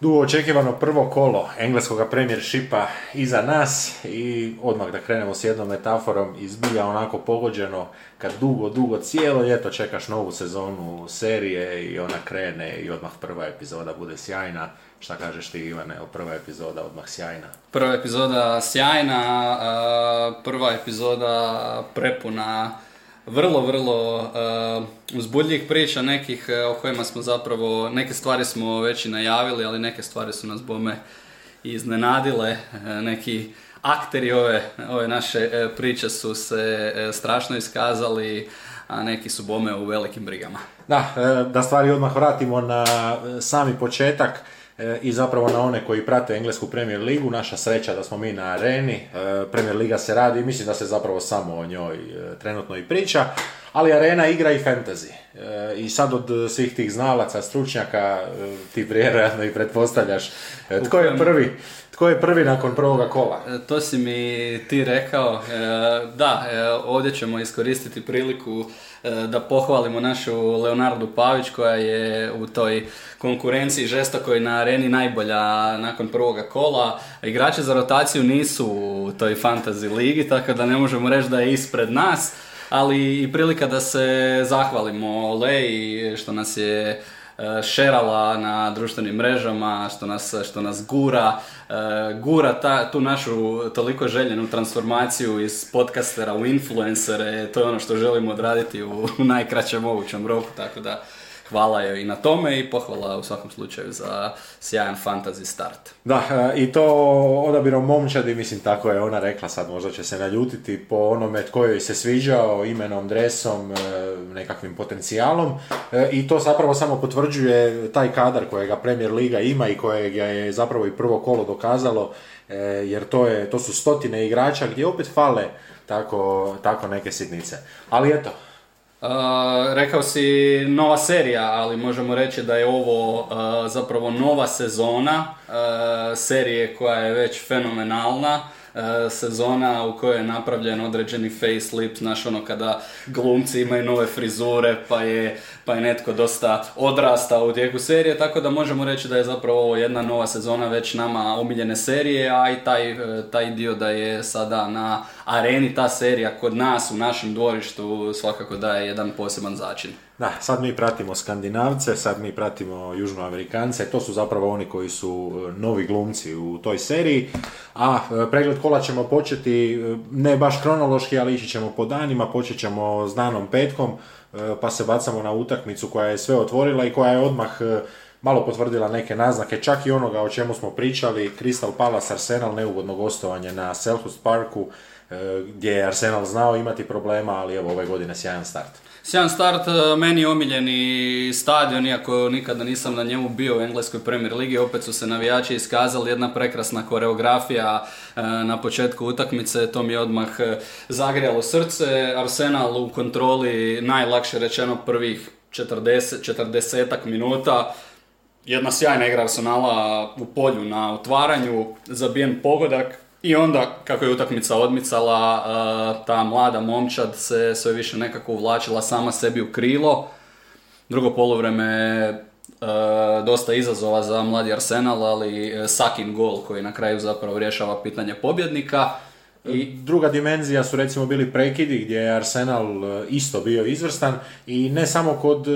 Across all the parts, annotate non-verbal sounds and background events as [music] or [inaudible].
Dugo očekivano prvo kolo engleskog premiershipa iza nas i odmah da krenemo s jednom metaforom izbilja onako pogođeno kad dugo, dugo cijelo ljeto čekaš novu sezonu serije i ona krene i odmah prva epizoda bude sjajna. Šta kažeš ti Ivane, evo prva epizoda odmah sjajna. Prva epizoda sjajna, prva epizoda prepuna vrlo, vrlo uh, uzbudljivih priča nekih e, o kojima smo zapravo, neke stvari smo već i najavili, ali neke stvari su nas bome iznenadile. E, neki akteri ove, ove naše priče su se strašno iskazali, a neki su bome u velikim brigama. Da, da stvari odmah vratimo na sami početak i zapravo na one koji prate englesku Premier Ligu. Naša sreća da smo mi na areni. E, Premier Liga se radi i mislim da se zapravo samo o njoj e, trenutno i priča. Ali arena igra i fantasy. E, I sad od svih tih znalaca, stručnjaka, e, ti vjerojatno i pretpostavljaš e, tko je prvi, tko je prvi nakon prvoga kola. E, To si mi ti rekao. E, Da, e, ovdje ćemo iskoristiti priliku da pohvalimo našu Leonardu Pavić koja je u toj konkurenciji žestokoj na areni najbolja nakon prvoga kola. Igrači za rotaciju nisu u toj fantasy ligi, tako da ne možemo reći da je ispred nas, ali i prilika da se zahvalimo Leji što nas je šerala na društvenim mrežama, što nas, što nas gura, e, gura ta, tu našu toliko željenu transformaciju iz podcastera u influencere, to je ono što želimo odraditi u najkraćem mogućem roku, tako da hvala joj i na tome i pohvala u svakom slučaju za sjajan fantasy start. Da, e, i to odabirom momčadi, mislim tako je ona rekla, sad možda će se naljutiti po onome tko joj se sviđao, imenom, dresom, e, nekakvim potencijalom E, i to zapravo samo potvrđuje taj kadar kojega Premier Liga ima i kojega je zapravo i prvo kolo dokazalo, jer to, je, to su stotine igrača gdje opet fale tako, tako neke sitnice. Ali eto, Uh, rekao si nova serija, ali možemo reći da je ovo uh, zapravo nova sezona uh, serije koja je već fenomenalna. sezona u kojoj je napravljen određeni facelift, znaš ono kada glumci imaju nove frizure pa je, pa je netko dosta odrastao u tijeku serije, tako da možemo reći da je zapravo ovo jedna nova sezona već nama omiljene serije, a i taj, taj dio da je sada na areni ta serija kod nas u našem dvorištu svakako daje jedan poseban začin. Da, sad mi pratimo Skandinavce, sad mi pratimo Južnoamerikance, to su zapravo oni koji su e, novi glumci u toj seriji, a e, pregled kola ćemo početi, e, ne baš kronološki, ali ići ćemo po danima, počet ćemo s danom petkom, pa se bacamo na utakmicu koja je sve otvorila i koja je odmah malo potvrdila neke naznake, čak i onoga o čemu smo pričali, Crystal Palace Arsenal, neugodno gostovanje na Selhurst Parku, gdje je Arsenal znao imati problema, ali evo ove godine sjajan start. Sjajan start, e, meni omiljeni stadion, iako nikada nisam na njemu bio u Engleskoj Premier Ligi, opet su se navijači iskazali, jedna prekrasna koreografija e, na početku utakmice, to mi je odmah e, zagrijalo srce. Arsenal u kontroli, najlakše rečeno prvih 40, 40 minuta, jedna sjajna igra Arsenala u polju na otvaranju, zabijen pogodak i onda kako je utakmica odmicala, uh, ta mlada momčad se sve više nekako uvlačila sama sebi u krilo. Drugo poluvreme uh, dosta izazova za mladi Arsenal, ali uh, Sakin gol koji na kraju zapravo rješava pitanje pobjednika. I druga dimenzija su recimo bili prekidi gdje je Arsenal e, isto bio izvrstan i ne samo kod e,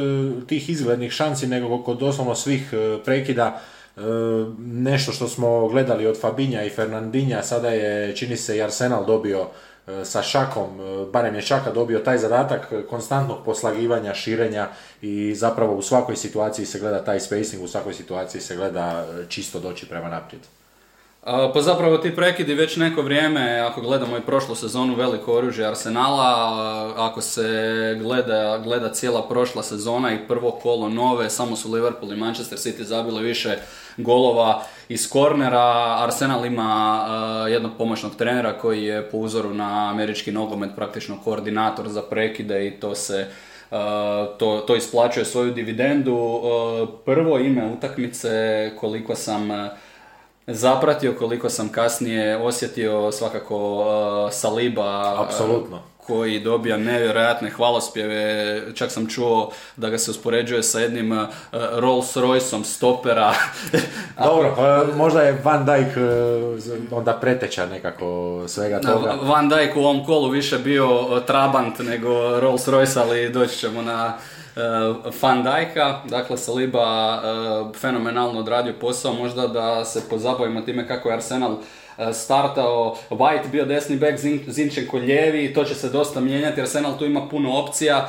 tih izglednih šansi nego kod doslovno svih e, prekida e, nešto što smo gledali od Fabinja i Fernandinja sada je čini se i Arsenal dobio e, sa Šakom, e, barem je Šaka dobio taj zadatak e, konstantnog poslagivanja, širenja i zapravo u svakoj situaciji se gleda taj spacing, u svakoj situaciji se gleda e, čisto doći prema naprijed. Pa zapravo ti prekidi već neko vrijeme, ako gledamo i prošlu sezonu veliko oružje Arsenala, ako se gleda, gleda cijela prošla sezona i prvo kolo nove, samo su Liverpool i Manchester City zabili više golova iz kornera. Arsenal ima jednog pomoćnog trenera koji je po uzoru na američki nogomet praktično koordinator za prekide i to se to, to isplaćuje svoju dividendu. Prvo ime utakmice koliko sam zapratio, koliko sam kasnije osjetio svakako uh, Saliba. Apsolutno. koji dobija nevjerojatne hvalospjeve, čak sam čuo da ga se uspoređuje sa jednim uh, Rolls Royceom stopera. [laughs] Dobro, pa možda je Van Dijk uh, onda preteča nekako svega toga. Van Dijk u ovom kolu više bio Trabant nego Rolls Royce, ali doći ćemo na Van Dijka, dakle Saliba uh, fenomenalno odradio posao, možda da se pozabavimo time kako je Arsenal uh, startao, White bio desni back, Zinčenko lijevi, to će se dosta mijenjati, Arsenal tu ima puno opcija,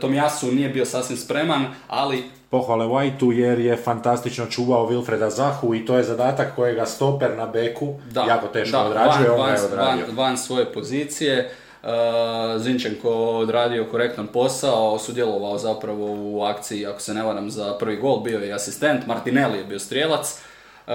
Tomijasu nije bio sasvim spreman, ali pohvale Whiteu jer je fantastično čuvao Wilfreda Zahu i to je zadatak kojega stoper na beku da, jako teško odrađuje, on van, Van, van svoje pozicije. Uh, Zinčenko odradio korektan posao, sudjelovao zapravo u akciji, ako se ne varam, za prvi gol, bio je asistent, Martinelli je bio strijelac, uh,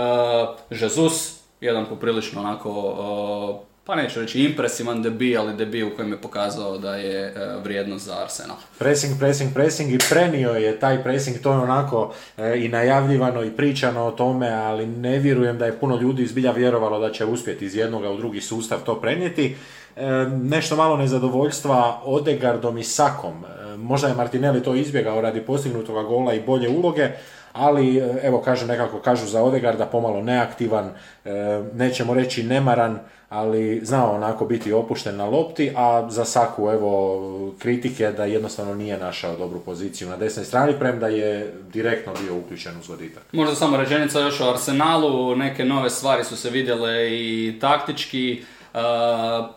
Jesus, jedan poprilično onako, uh, pa neću reći impresivan debi, ali debi u kojem je pokazao da je vrijednost za Arsenal. Pressing, pressing, pressing i prenio je taj pressing, to je onako i najavljivano i pričano o tome, ali ne vjerujem da je puno ljudi izbilja vjerovalo da će uspjeti iz jednoga u drugi sustav to prenijeti. E, nešto malo nezadovoljstva Odegardom i Sakom. E, možda je Martinelli to izbjegao radi postignutog gola i bolje uloge, ali e, evo kažu nekako kažu za Odegarda pomalo neaktivan, nećemo reći nemaran, ali znao onako biti opušten na lopti, a za Saku evo kritike da jednostavno nije našao dobru poziciju na desnoj strani, premda je direktno bio uključen u zgoditak. Možda samo rečenica još o Arsenalu, neke nove stvari su se vidjele i taktički,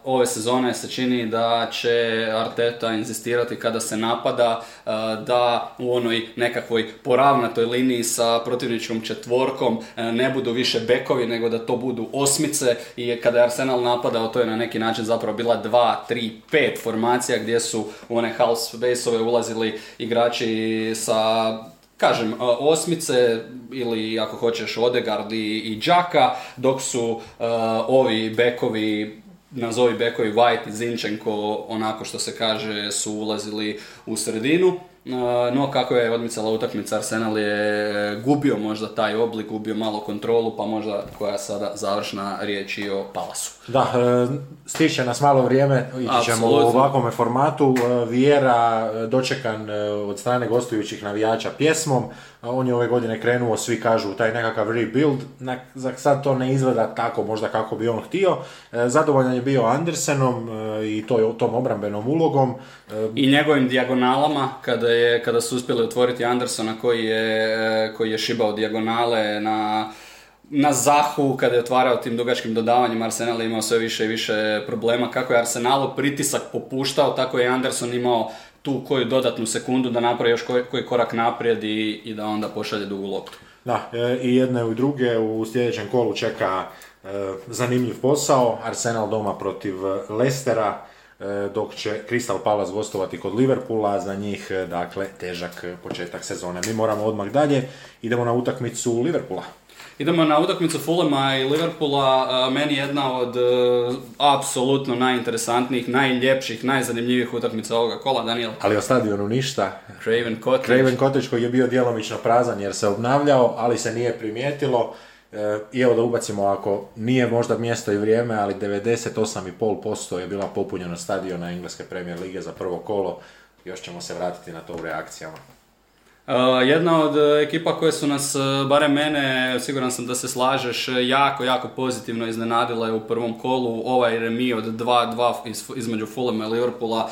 ove sezone se čini da će Arteta inzistirati kada se napada uh, da u onoj nekakvoj poravnatoj liniji sa protivničkom četvorkom uh, ne budu više bekovi nego da to budu osmice. I kada je Arsenal napadao to je na neki način zapravo bila 2, 3, 5 formacija gdje su u one half space-ove ulazili igrači sa kažem, osmice ili ako hoćeš Odegard i, i dok su ovi bekovi nazovi bekovi White i Zinčenko onako što se kaže su ulazili u sredinu. No, kako je odmicala utakmica, Arsenal je gubio možda taj oblik, gubio malo kontrolu, pa možda koja sada završna riječ i o Palasu. Da, e, stiče nas malo vrijeme, ići ćemo u ovakvom formatu. E, Vjera e, dočekan od strane gostujućih navijača pjesmom, on je ove godine krenuo, svi kažu, taj nekakav rebuild, za sad to ne izgleda tako možda kako bi on htio. Zadovoljan je bio Andersenom i to, tom obrambenom ulogom. I njegovim dijagonalama, kada, je, kada su uspjeli otvoriti Andersona koji je, koji je šibao dijagonale na na Zahu, kada je otvarao tim dugačkim dodavanjem, Arsenal je imao sve više i više problema. Kako je Arsenalu pritisak popuštao, tako je Anderson imao tu koju dodatnu sekundu da napravi još koji, koji korak naprijed i, i da onda pošalje dugu loptu. Da, e, i jedne i druge u sljedećem kolu čeka e, zanimljiv posao. Arsenal doma protiv Lestera, dok će Crystal Palace gostovati kod Liverpoola, za njih dakle težak početak sezone. Mi moramo odmah dalje, idemo na utakmicu Liverpoola. Idemo na utakmicu Fulema i Liverpoola, meni jedna od apsolutno najinteresantnijih, najljepših, najzanimljivijih utakmica ovoga kola, Daniel. Ali o stadionu ništa. Craven Cottage. Craven Cottage koji je bio djelomično prazan jer se obnavljao, ali se nije primijetilo. E, I evo da ubacimo, ako nije možda mjesto i vrijeme, ali 98,5% je bila popunjena stadiona Engleske premijer lige za prvo kolo. Još ćemo se vratiti na to u reakcijama. Uh, jedna od ekipa koje su nas, uh, barem mene, siguran sam da se slažeš, jako, jako pozitivno iznenadila je u prvom kolu ovaj remi od 2-2 između Fulham i Liverpoola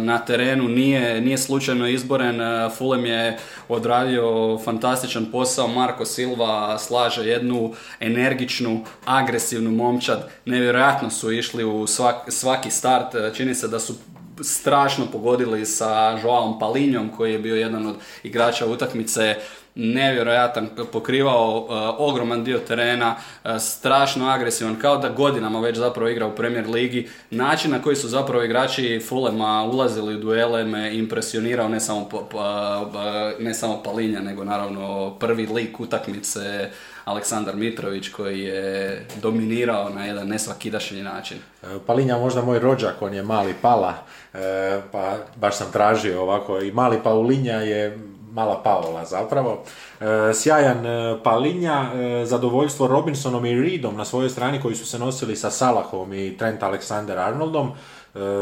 na terenu nije, nije slučajno izboren. Fulham je odradio fantastičan posao. Marko Silva slaže jednu energičnu, agresivnu momčad. Nevjerojatno su išli u svaki start. Čini se da su strašno pogodili sa Joaom Palinjom koji je bio jedan od igrača utakmice nevjerojatan, pokrivao uh, ogroman dio terena, uh, strašno agresivan, kao da godinama već zapravo igra u Premier Ligi. Način na koji su zapravo igrači Fulema ulazili u duele me impresionirao ne samo, pa, pa, ne samo Palinja, nego naravno prvi lik utakmice Aleksandar Mitrović koji je dominirao na jedan nesvakidašnji način. E, Palinja možda moj rođak, on je mali Pala, e, pa baš sam tražio ovako i mali Paulinja je mala Paola zapravo. E, sjajan Palinja, zadovoljstvo Robinsonom i Reedom na svojoj strani koji su se nosili sa Salahom i Trent Alexander Arnoldom.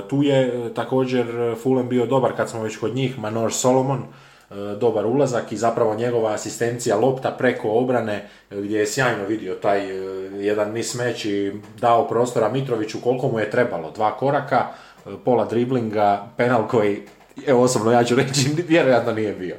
Tu je također Fulham bio dobar kad smo već kod njih, Manor Solomon, E, dobar ulazak i zapravo njegova asistencija lopta preko obrane e, gdje je sjajno vidio taj e, jedan mismatch i dao prostora Mitroviću koliko mu je trebalo, dva koraka, pola driblinga, penal koji, evo osobno ja ću reći, [laughs] vjerojatno nije bio.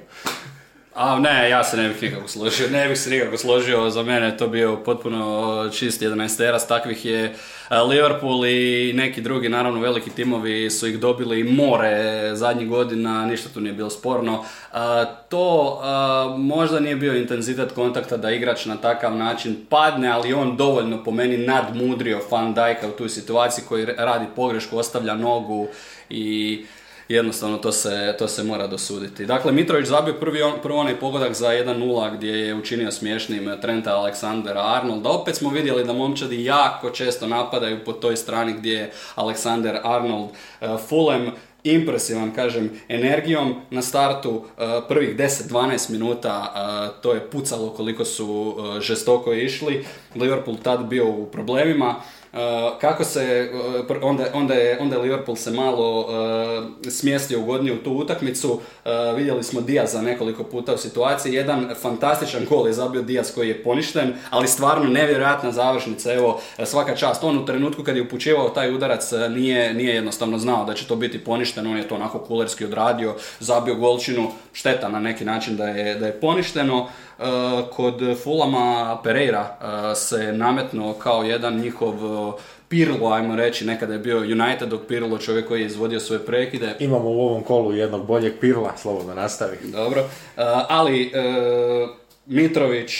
A ne, ja se ne bih nikako složio, ne bih se nikako složio, za mene je to bio potpuno čist 11 teras, takvih je e, Liverpool i neki drugi, naravno veliki timovi su ih dobili i more zadnjih godina, ništa tu nije bilo sporno. E, to e, možda nije bio intenzitet kontakta da igrač na takav način padne, ali on dovoljno po meni nadmudrio Van Dijka u toj situaciji koji radi pogrešku, ostavlja nogu i jednostavno to se, to se mora dosuditi. Dakle, Mitrović zabio prvi, on, prvi onaj pogodak za 1-0 gdje je učinio smiješnim Trenta Aleksandra Arnolda. Opet smo vidjeli da momčadi jako često napadaju po toj strani gdje je Alexander Arnold uh, Fulham impresivan, kažem, energijom na startu uh, prvih 10-12 minuta uh, to je pucalo koliko su žestoko išli. Liverpool tad bio u problemima. Uh, kako se, uh, onda, onda, je, onda je Liverpool se malo uh, smjestio ugodnije u tu utakmicu, vidjeli smo Diaza nekoliko puta u situaciji, jedan fantastičan gol je zabio Diaz koji je poništen, ali stvarno nevjerojatna završnica, evo svaka čast, on u trenutku kad je upućivao taj udarac nije, nije jednostavno znao da će to biti poništeno, on je to onako kulerski odradio, zabio golčinu, šteta na neki način da je, da je poništeno, Eh, kod Fulama Pereira eh, se nametno kao jedan njihov eh, Pirlo, ajmo reći, nekada je bio United dok Pirlo čovjek koji je izvodio svoje prekide. Imamo u ovom kolu jednog boljeg Pirla, slobodno nastavi. Dobro, ali Mitrović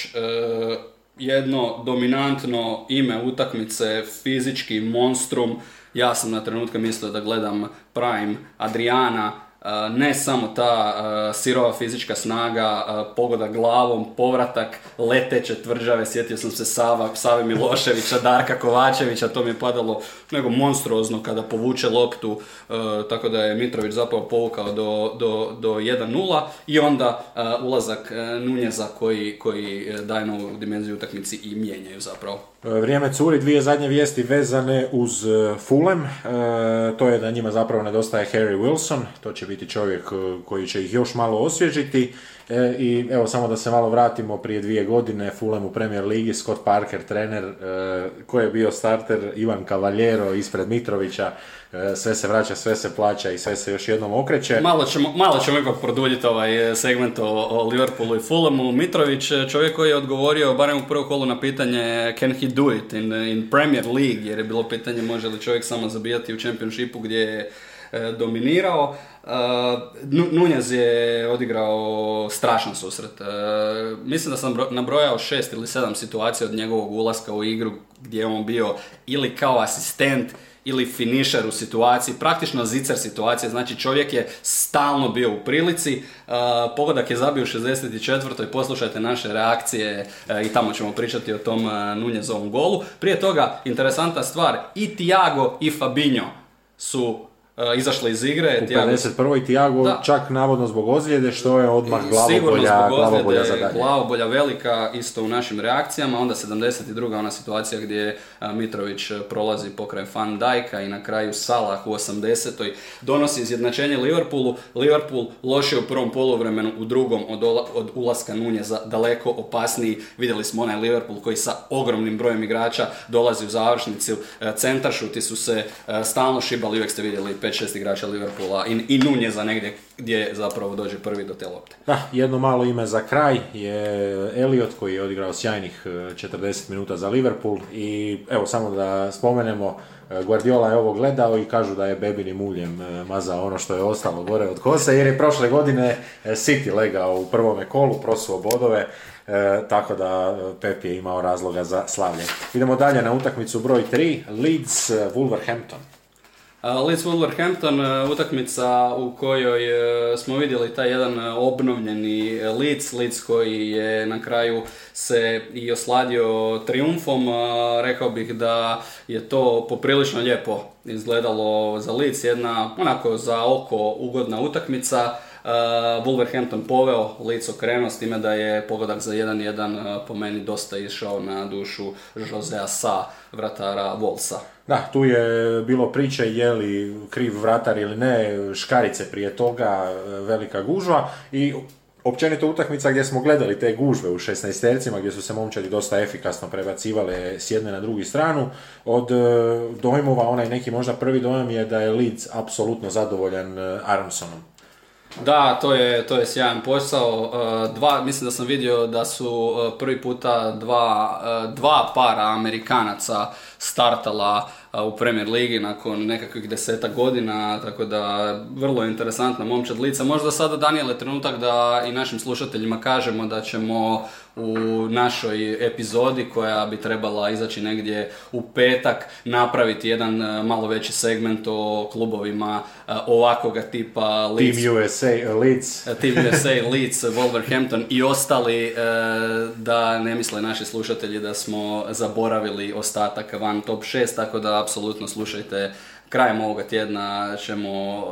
jedno dominantno ime utakmice, fizički monstrum. Ja sam na trenutku mislio da gledam Prime Adriana, ne samo ta sirova fizička snaga, pogoda glavom, povratak, leteće tvrđave, sjetio sam se Sava, Save Miloševića, Darka Kovačevića, to mi je padalo nego monstruozno kada povuče loptu, tako da je Mitrović zapravo povukao do, do, do 1-0 i onda ulazak Nunjeza koji, koji daje novu dimenziju utakmici i mijenjaju zapravo. E, vrijeme curi, dvije zadnje vijesti vezane uz e, Fulham. E, to je da njima zapravo nedostaje Harry Wilson, to će biti čovjek koji će ih još malo osvježiti. I evo samo da se malo vratimo prije dvije godine Fulham u Premier Ligi, Scott Parker trener, koji je bio starter, Ivan Cavaliero ispred Mitrovića, E, sve se vraća, sve se plaća i sve se još jednom okreće. Malo ćemo, malo ćemo ipak produljiti ovaj segment o, o Liverpoolu i Fulhamu. Mitrović, e, čovjek koji je odgovorio barem u prvom kolu na pitanje can he do it in, in Premier League, jer je bilo pitanje može li čovjek samo zabijati u Championshipu gdje je e, dominirao. Uh, Nunez je odigrao strašan susret. mislim da sam nabrojao šest ili sedam situacija od njegovog ulaska u igru gdje je on bio ili kao asistent ili finisher u situaciji, praktično zicar situacije, znači čovjek je stalno bio u prilici, uh, pogodak je zabio u 64. poslušajte naše reakcije uh, i tamo ćemo pričati o tom uh, Nunjezovom golu. Prije toga, interesantna stvar, i Tiago i Fabinho su uh, izašle iz igre. U 51. Tiago da. čak navodno zbog ozljede što je odmah glavobolja, glavobolja za dalje. Glavobolja velika isto u našim reakcijama, onda 72. ona situacija gdje Mitrović prolazi pokraj Van Dijka i na kraju Salah u 80. donosi izjednačenje Liverpoolu. Liverpool loše u prvom poluvremenu, u drugom od, od ulaska Nunjeza daleko opasniji. Vidjeli smo onaj Liverpool koji sa ogromnim brojem igrača dolazi u završnicu. E, centaršuti su se e, stalno šibali, uvijek ste vidjeli 5-6 igrača Liverpoola i, i Nunjeza negdje gdje zapravo dođe prvi do te lopte. Da, jedno malo ime za kraj je Elliot koji je odigrao sjajnih 40 minuta za Liverpool i evo samo da spomenemo Guardiola je ovo gledao i kažu da je bebinim muljem mazao ono što je ostalo gore od kose jer je prošle godine City legao u prvome kolu, prosuo bodove E, tako da Pep je imao razloga za slavlje. Idemo dalje na utakmicu broj 3, Leeds e, Wolverhampton. Leeds Wolverhampton, e, utakmica u kojoj e, smo vidjeli taj jedan obnovljeni Leeds, Leeds koji je na kraju se i osladio triumfom. Rekao bih da je to poprilično lijepo izgledalo za Leeds, jedna onako za oko ugodna utakmica. Wolverhampton poveo lico krenuo s time da je pogodak za 1-1 uh, po meni dosta išao na dušu Josea Sa, vratara Volsa. Da, tu je bilo priče je li kriv vratar ili ne, škarice prije toga, uh, velika gužva i općenito utakmica gdje smo gledali te gužve u 16 tercima gdje su se momčadi dosta efikasno prebacivale s jedne na drugi stranu. Od dojmova onaj neki možda prvi dojam je da je Leeds apsolutno zadovoljan Armsonom. Da, to je, to je sjajan posao. E, dva, mislim da sam vidio da su e, prvi puta dva, e, dva para Amerikanaca startala u Premier Ligi nakon nekakvih deseta godina, tako da vrlo interesantna momčad lica. Možda sada Daniel je trenutak da i našim slušateljima kažemo da ćemo u našoj epizodi koja bi trebala izaći negdje u petak napraviti jedan e, malo veći segment o klubovima e, ovakvoga tipa Leeds, Team USA Leeds, e, Team USA [laughs] Leeds, Wolverhampton i ostali da ne misle naši slušatelji da smo zaboravili ostatak van top 6 tako da apsolutno slušajte krajem ovoga tjedna ćemo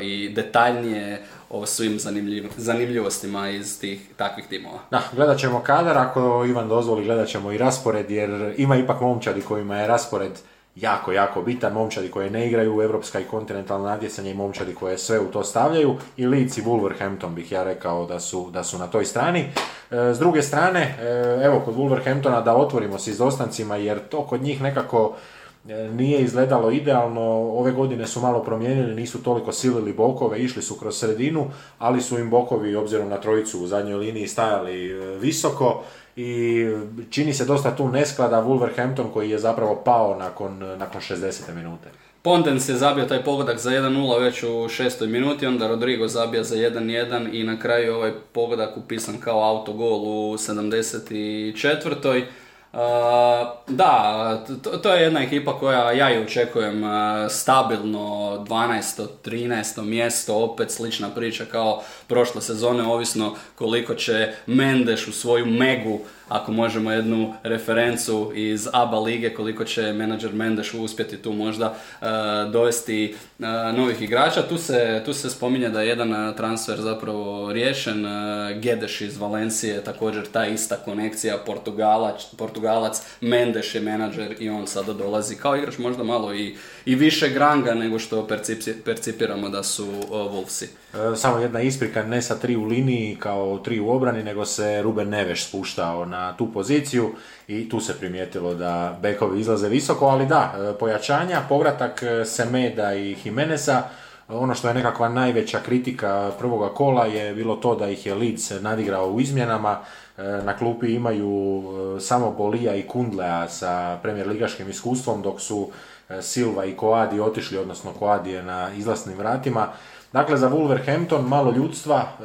i detaljnije o svim zanimljiv, zanimljivostima iz tih takvih timova. Da, gledat ćemo kadar, ako Ivan dozvoli gledat ćemo i raspored, jer ima ipak momčadi kojima je raspored jako, jako bitan, momčadi koje ne igraju u evropska i kontinentalna natjecanja i momčadi koje sve u to stavljaju i Leeds i Wolverhampton bih ja rekao da su, da su na toj strani. E, s druge strane, e, evo kod Wolverhamptona da otvorimo s izdostancima jer to kod njih nekako nije izgledalo idealno, ove godine su malo promijenili, nisu toliko silili bokove, išli su kroz sredinu, ali su im bokovi, obzirom na trojicu u zadnjoj liniji, stajali e, visoko i čini se dosta tu nesklada Wolverhampton koji je zapravo pao nakon, nakon 60. minute. Pondens je zabio taj pogodak za 1-0 već u šestoj minuti, onda Rodrigo zabija za 1-1 i na kraju ovaj pogodak upisan kao autogol u 74. Da, to, je jedna ekipa koja ja i očekujem stabilno 12. 13. mjesto, opet slična priča kao prošle sezone, ovisno koliko će Mendeš u svoju megu ako možemo jednu referencu iz ABA lige, koliko će menadžer Mendeš uspjeti tu možda uh, dovesti uh, novih igrača. Tu se, tu se spominje da je jedan e, transfer zapravo riješen. Gedeš iz Valencije, također ta ista konekcija, Portugalac, Portugalac Mendes je menadžer i on sada dolazi kao igrač možda malo i, i više granga nego što percipiramo da su Wolvesi. Samo jedna isprika, ne sa tri u liniji kao tri u obrani, nego se Ruben Neveš spuštao na tu poziciju i tu se primijetilo da bekovi izlaze visoko, ali da, e, pojačanja, povratak e, Semeda i Jimeneza, ono što je nekakva najveća kritika prvoga kola je bilo to da ih je Leeds nadigrao u izmjenama, e, na klupi imaju samo Bolija i Kundlea sa premijer ligaškim iskustvom, dok su Silva i Koadi otišli, odnosno Koadi je na izlasnim vratima. Dakle, za Wolverhampton malo ljudstva, e,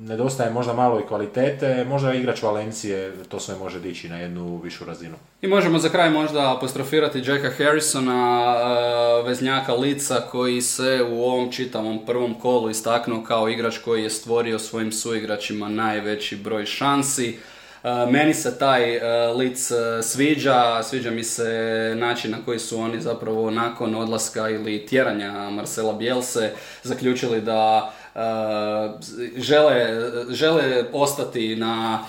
nedostaje možda malo i kvalitete, možda igrač Valencije to sve može dići na jednu višu razinu. I možemo za kraj možda apostrofirati Jacka Harrisona, e, veznjaka lica koji se u ovom čitavom prvom kolu istaknuo kao igrač koji je stvorio svojim suigračima najveći broj šansi. Uh, meni se taj uh, lic uh, sviđa, sviđa mi se način na koji su oni zapravo nakon odlaska ili tjeranja Marcela Bijelse zaključili da žele, žele ostati na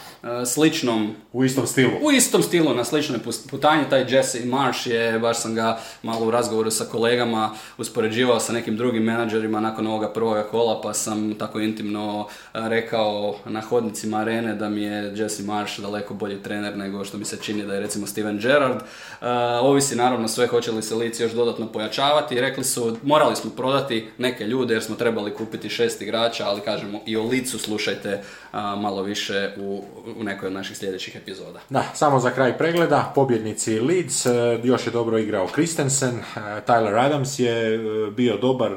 sličnom U istom stilu. u istom stilu, na sličnoj putanji, taj Jesse Marsh je, baš sam ga malo u razgovoru sa kolegama uspoređivao sa nekim drugim menadžerima nakon ovoga prvoga kola, pa sam tako intimno e, rekao na hodnicima arene da mi je Jesse Marsh daleko bolji trener nego što mi se čini da je recimo Steven Gerrard. E, ovisi naravno sve hoće li se Lici još dodatno pojačavati rekli su morali smo prodati neke ljude jer smo trebali kupiti šest igrača, ali kažemo i o Licu slušajte malo više u, u nekoj od naših sljedećih epizoda. Da, samo za kraj pregleda, pobjednici Leeds, e, još je dobro igrao Christensen, e, Tyler Adams je e, bio dobar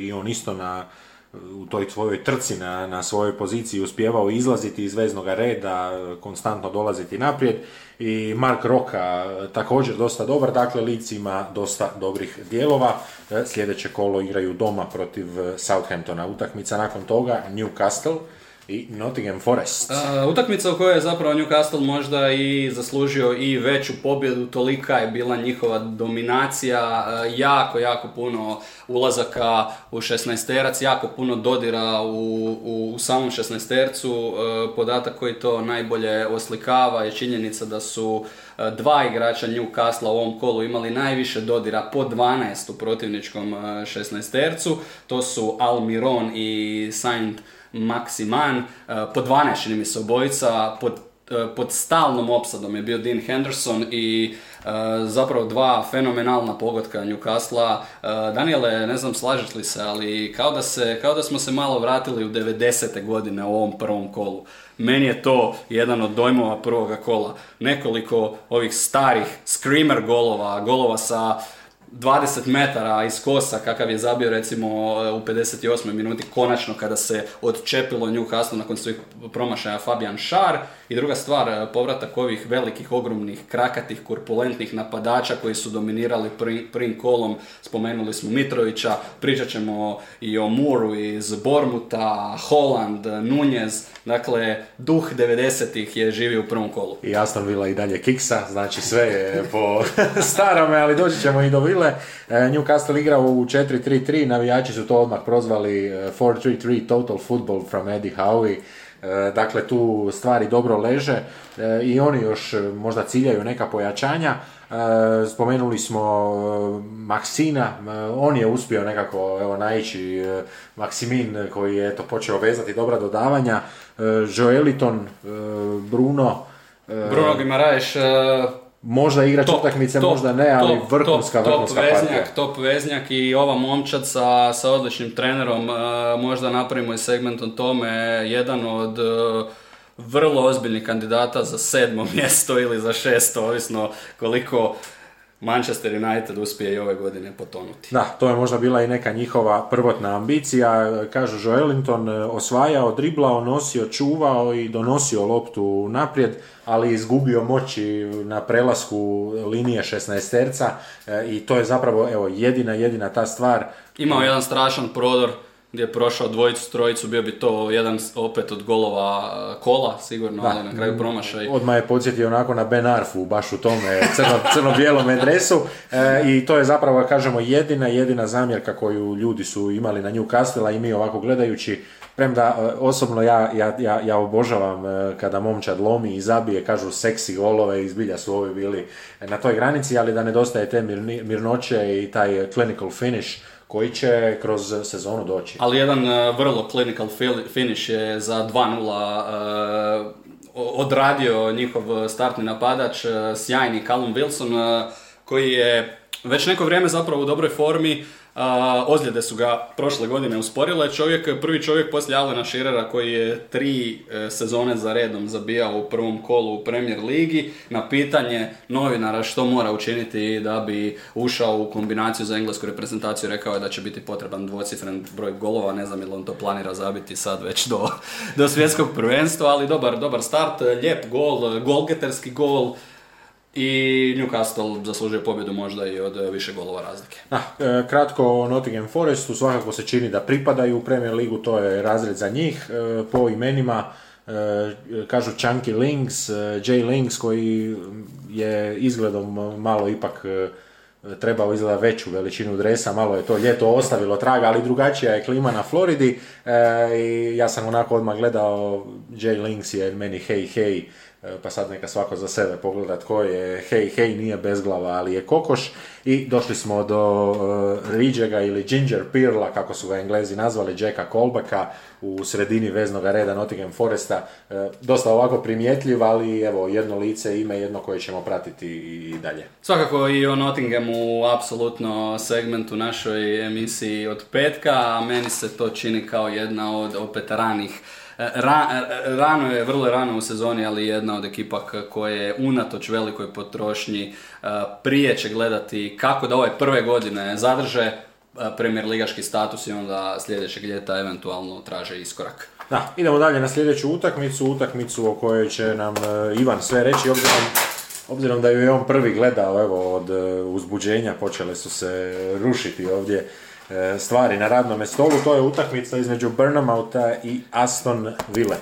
i on isto na u toj svojoj trci na, na svojoj poziciji uspjevao izlaziti iz veznog reda, konstantno dolaziti naprijed i Mark Roka također dosta dobar, dakle Leeds ima dosta dobrih dijelova. Sljedeće kolo igraju doma protiv Southamptona. Utakmica nakon toga Newcastle i Nottingham Forest. Uh, utakmica u kojoj je zapravo Newcastle možda i zaslužio i veću pobjedu, tolika je bila njihova dominacija, jako, jako puno ulazaka u 16-terac, jako puno dodira u, u, u samom 16-tercu. Uh, podatak koji to najbolje oslikava je činjenica da su uh, dva igrača Newcastle u ovom kolu imali najviše dodira po 12 u protivničkom uh, 16-tercu. To su Almiron i Saint Maximan, uh, po 12 čini mi se obojica, pod, uh, pod stalnom opsadom je bio Dean Henderson i uh, zapravo dva fenomenalna pogotka Newcastle. Daniele, ne znam slažeš li se, ali kao da, se, kao da smo se malo vratili u 90. godine u ovom prvom kolu. Meni je to jedan od dojmova prvoga kola. Nekoliko ovih starih screamer golova, golova sa 20 metara iz kosa kakav je zabio recimo u 58. minuti konačno kada se odčepilo Newcastle nakon svih promašaja Fabian Schär i druga stvar povratak ovih velikih ogromnih krakatih korpulentnih napadača koji su dominirali prvim kolom spomenuli smo Mitrovića pričat ćemo i o Mooreu iz Bormuta Holland, Nunez dakle duh 90-ih je živio u prvom kolu I Aston Villa i dalje kiksa, znači sve je po [laughs] starome, ali doći ćemo i do Ville. E, Newcastle igrao u 4-3-3, navijači su to odmah prozvali e, 4-3-3 Total Football from Eddie Howe. E, Dakle, tu stvari dobro leže e, i oni još e, možda ciljaju neka pojačanja. E, Spomenuli smo e, Maksina, e, on je uspio nekako evo, naići e, Maksimin koji je eto počeo vezati dobra dodavanja. E, Joeliton, e, Bruno, e, Bruno Gimaraes možda igrač top, utakmice, top, možda ne, ali top, vrhunska, top, vrhunska top partija. veznjak, top veznjak i ova momčad sa, sa odličnim trenerom, e, možda napravimo i segment o tome, jedan od e, vrlo ozbiljnih kandidata za sedmo [laughs] mjesto ili za šesto, ovisno koliko Manchester United uspije i ove godine potonuti. Da, to je možda bila i neka njihova prvotna ambicija. Kažu Joelinton e, osvajao, driblao, nosio, čuvao i donosio loptu naprijed, ali izgubio moći na prelasku linije 16-terca e, i to je zapravo evo, jedina, jedina ta stvar. Imao jedan strašan prodor gdje je prošao dvojicu, trojicu, bio bi to jedan opet od golova e, kola, sigurno, ali na kraju promašaj. Odmah je podsjetio onako na Ben Arfu, baš u tome crno, crno-bijelom dresu e, i to je zapravo, kažemo, jedina, jedina zamjerka koju ljudi su imali na Newcastle, a i mi ovako gledajući, premda e, osobno ja, ja, ja, ja obožavam e, kada momčad lomi i zabije, kažu seksi golove i zbilja su ovi bili na toj granici, ali da nedostaje te mirni- mirnoće i taj clinical finish koji će kroz sezonu doći. Ali jedan e, vrlo clinical finish je za 2-0 e, o- odradio njihov startni napadač, e, sjajni Callum Wilson, e, koji je već neko vrijeme zapravo u dobroj formi. a, ozljede su ga prošle godine usporile. Čovjek, prvi čovjek poslije Alena Shearera koji je tri e, sezone za redom zabijao u prvom kolu u Premier Ligi. Na pitanje novinara što mora učiniti da bi ušao u kombinaciju za englesku reprezentaciju rekao je da će biti potreban dvocifren broj golova. Ne znam ili on to planira zabiti sad već do, do svjetskog prvenstva, ali dobar, dobar start, lijep gol, golgeterski gol i Newcastle zaslužuje pobjedu možda i od e, više golova razlike. E, kratko o Nottingham Forestu, svakako se čini da pripadaju u Premier Ligu, to je razred za njih. E, Po imenima kažu Chunky Links, Jay Links koji je izgledom malo ipak trebao izgleda veću veličinu dresa, malo je to ljeto ostavilo traga, ali drugačija je klima na Floridi e, ja sam onako odmah gledao Jay Links je meni hej hej, pa sad neka svako za sebe pogleda tko je hej hej, nije bezglava, ali je kokoš i došli smo do uh, Ridgega ili Ginger Pirla, kako su ga englezi nazvali, Jacka Colbacka u sredini veznog reda Nottingham Foresta. E, dosta ovako primjetljiv, ali evo jedno lice, ime jedno koje ćemo pratiti i dalje. Svakako i o Nottinghamu apsolutno segmentu našoj emisiji od petka, a meni se to čini kao jedna od opet ranih E, ra, e, rano je, vrlo rano u sezoni, ali jedna od ekipa koje unatoč velikoj potrošnji e, prije će gledati kako da ove prve godine zadrže premijer ligaški status i onda sljedećeg ljeta eventualno traže iskorak. Da, idemo dalje na sljedeću utakmicu, utakmicu o kojoj će nam Ivan sve reći, obzirom, obzirom da ju je on prvi gledao, evo, od uzbuđenja počele su se rušiti ovdje E, stvari na radnom stolu. To je utakmica između Burnhamouta i Aston Ville.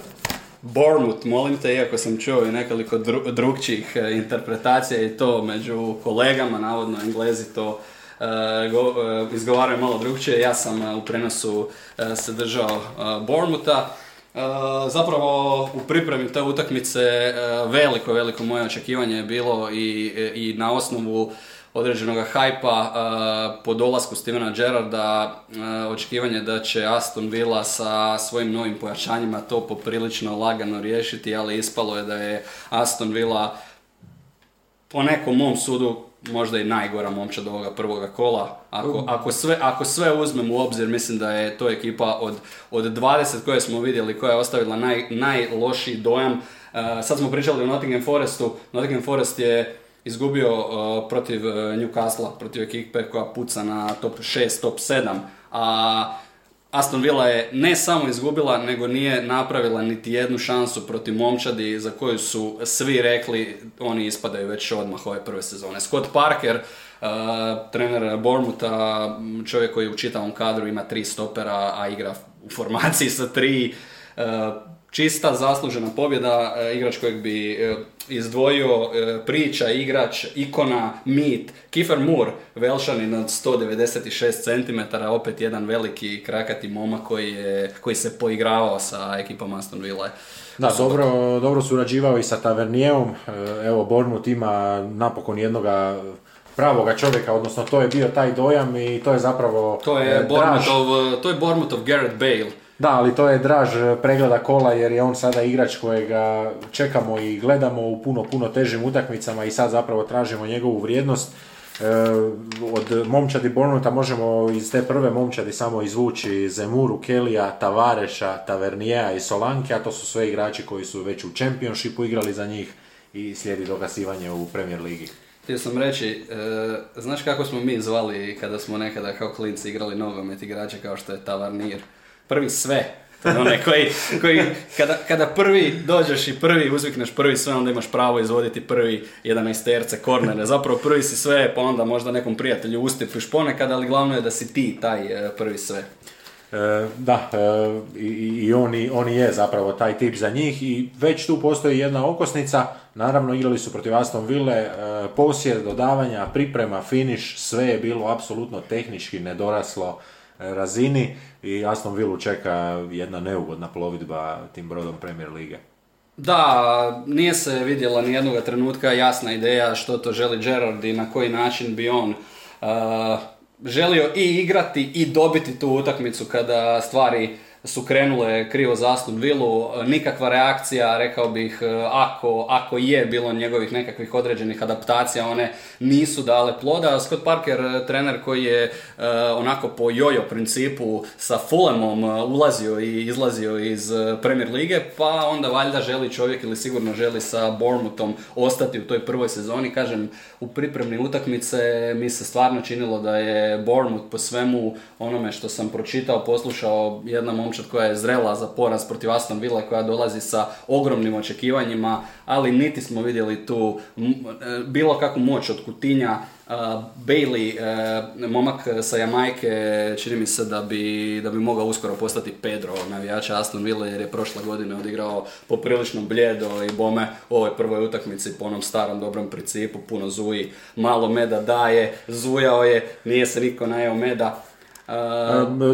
Bournemouth, molim te, iako sam čuo i nekoliko dru- drugčijih e, interpretacija i to među kolegama, navodno englezi to go, izgovaraju malo drugčije. Ja sam u prenosu se držao Bournemoutha. Zapravo u pripremi te utakmice veliko, veliko moje očekivanje je bilo i, i na osnovu određenog hajpa po dolasku Stevena Gerrarda, očekivanje da će Aston Villa sa svojim novim pojačanjima to poprilično lagano riješiti, ali ispalo je da je Aston Villa po nekom mom sudu možda i najgora momčad ovoga prvoga kola. Ako, ako, sve, ako sve uzmem u obzir, mislim da je to ekipa od, od 20 koje smo vidjeli, koja je ostavila naj, najlošiji dojam. sad smo pričali o Nottingham Forestu. Nottingham Forest je izgubio uh, protiv uh, Newcastle, protiv ekipe koja puca na top 6, top 7, a Aston Villa je ne samo izgubila, nego nije napravila niti jednu šansu protiv momčadi za koju su svi rekli oni ispadaju već odmah ove prve sezone. Scott Parker, uh, trener Bournemoutha, čovjek koji u čitavom kadru ima tri stopera, a igra u formaciji sa tri, uh, čista zaslužena pobjeda, uh, igrač kojeg bi izdvojio e, priča, igrač, ikona, mit, Kiefer Moore, velšanin od 196 cm, opet jedan veliki krakati momak koji, je, koji se poigravao sa ekipom Aston Villa. Da, dobro, dobro surađivao i sa Tavernijevom, e, evo Bournemouth ima napokon jednoga pravoga čovjeka, odnosno to je bio taj dojam i to je zapravo To je e, Bournemouthov, to je Bournemouthov Garrett Bale da, ali to je draž pregleda kola jer je on sada igrač kojega čekamo i gledamo u puno, puno težim utakmicama i sad zapravo tražimo njegovu vrijednost. E, od momčadi Bornuta možemo iz te prve momčadi samo izvući Zemuru, Kelija, Tavareša, Tavernijeja i Solanke, a to su sve igrači koji su već u Championshipu igrali za njih i slijedi dogasivanje u Premier Ligi. Htio sam reći, e, znaš kako smo mi zvali kada smo nekada kao klinci igrali nogomet igrače kao što je Tavarnir? Prvi sve. To je onaj koji, koji kada, kada, prvi dođeš i prvi uzvikneš prvi sve, onda imaš pravo izvoditi prvi 11 terce, kornere. Zapravo prvi si sve, pa onda možda nekom prijatelju ustipiš ponekad, ali glavno je da si ti taj e, prvi sve. E, da, e, i, i on, je zapravo taj tip za njih i već tu postoji jedna okosnica, naravno igrali su protiv Aston Ville, e, posjed, dodavanja, priprema, finish, sve je bilo apsolutno tehnički nedoraslo razini i Aston Villa čeka jedna neugodna plovidba tim brodom Premier Lige. Da, nije se vidjela ni jednog trenutka jasna ideja što to želi Gerard i na koji način bi on uh, želio i igrati i dobiti tu utakmicu kada stvari su krenule krivo za Aston Villu, nikakva reakcija, rekao bih, e, ako, ako je bilo njegovih nekakvih određenih adaptacija, one nisu dale ploda. Scott Parker, e, trener koji je e, onako po jojo principu sa Fulhamom ulazio i izlazio iz Premier Lige, pa onda valjda želi čovjek ili sigurno želi sa Bournemouthom ostati u toj prvoj sezoni. Kažem, u pripremni utakmice mi se stvarno činilo da je Bournemouth po svemu onome što sam pročitao, poslušao, jedna momčad koja je zrela za poraz protiv Aston Villa koja dolazi sa ogromnim očekivanjima, ali niti smo vidjeli tu bilo kakvu moć od Kutinja, Bailey, uh, momak sa Jamajke, čini mi se da bi, da bi mogao uskoro postati Pedro, navijača Aston Villa, jer je prošle godine odigrao poprilično bljedo i bome u ovoj prvoj utakmici po onom starom dobrom principu, puno zuji, malo meda daje, zujao je, nije se niko najeo meda,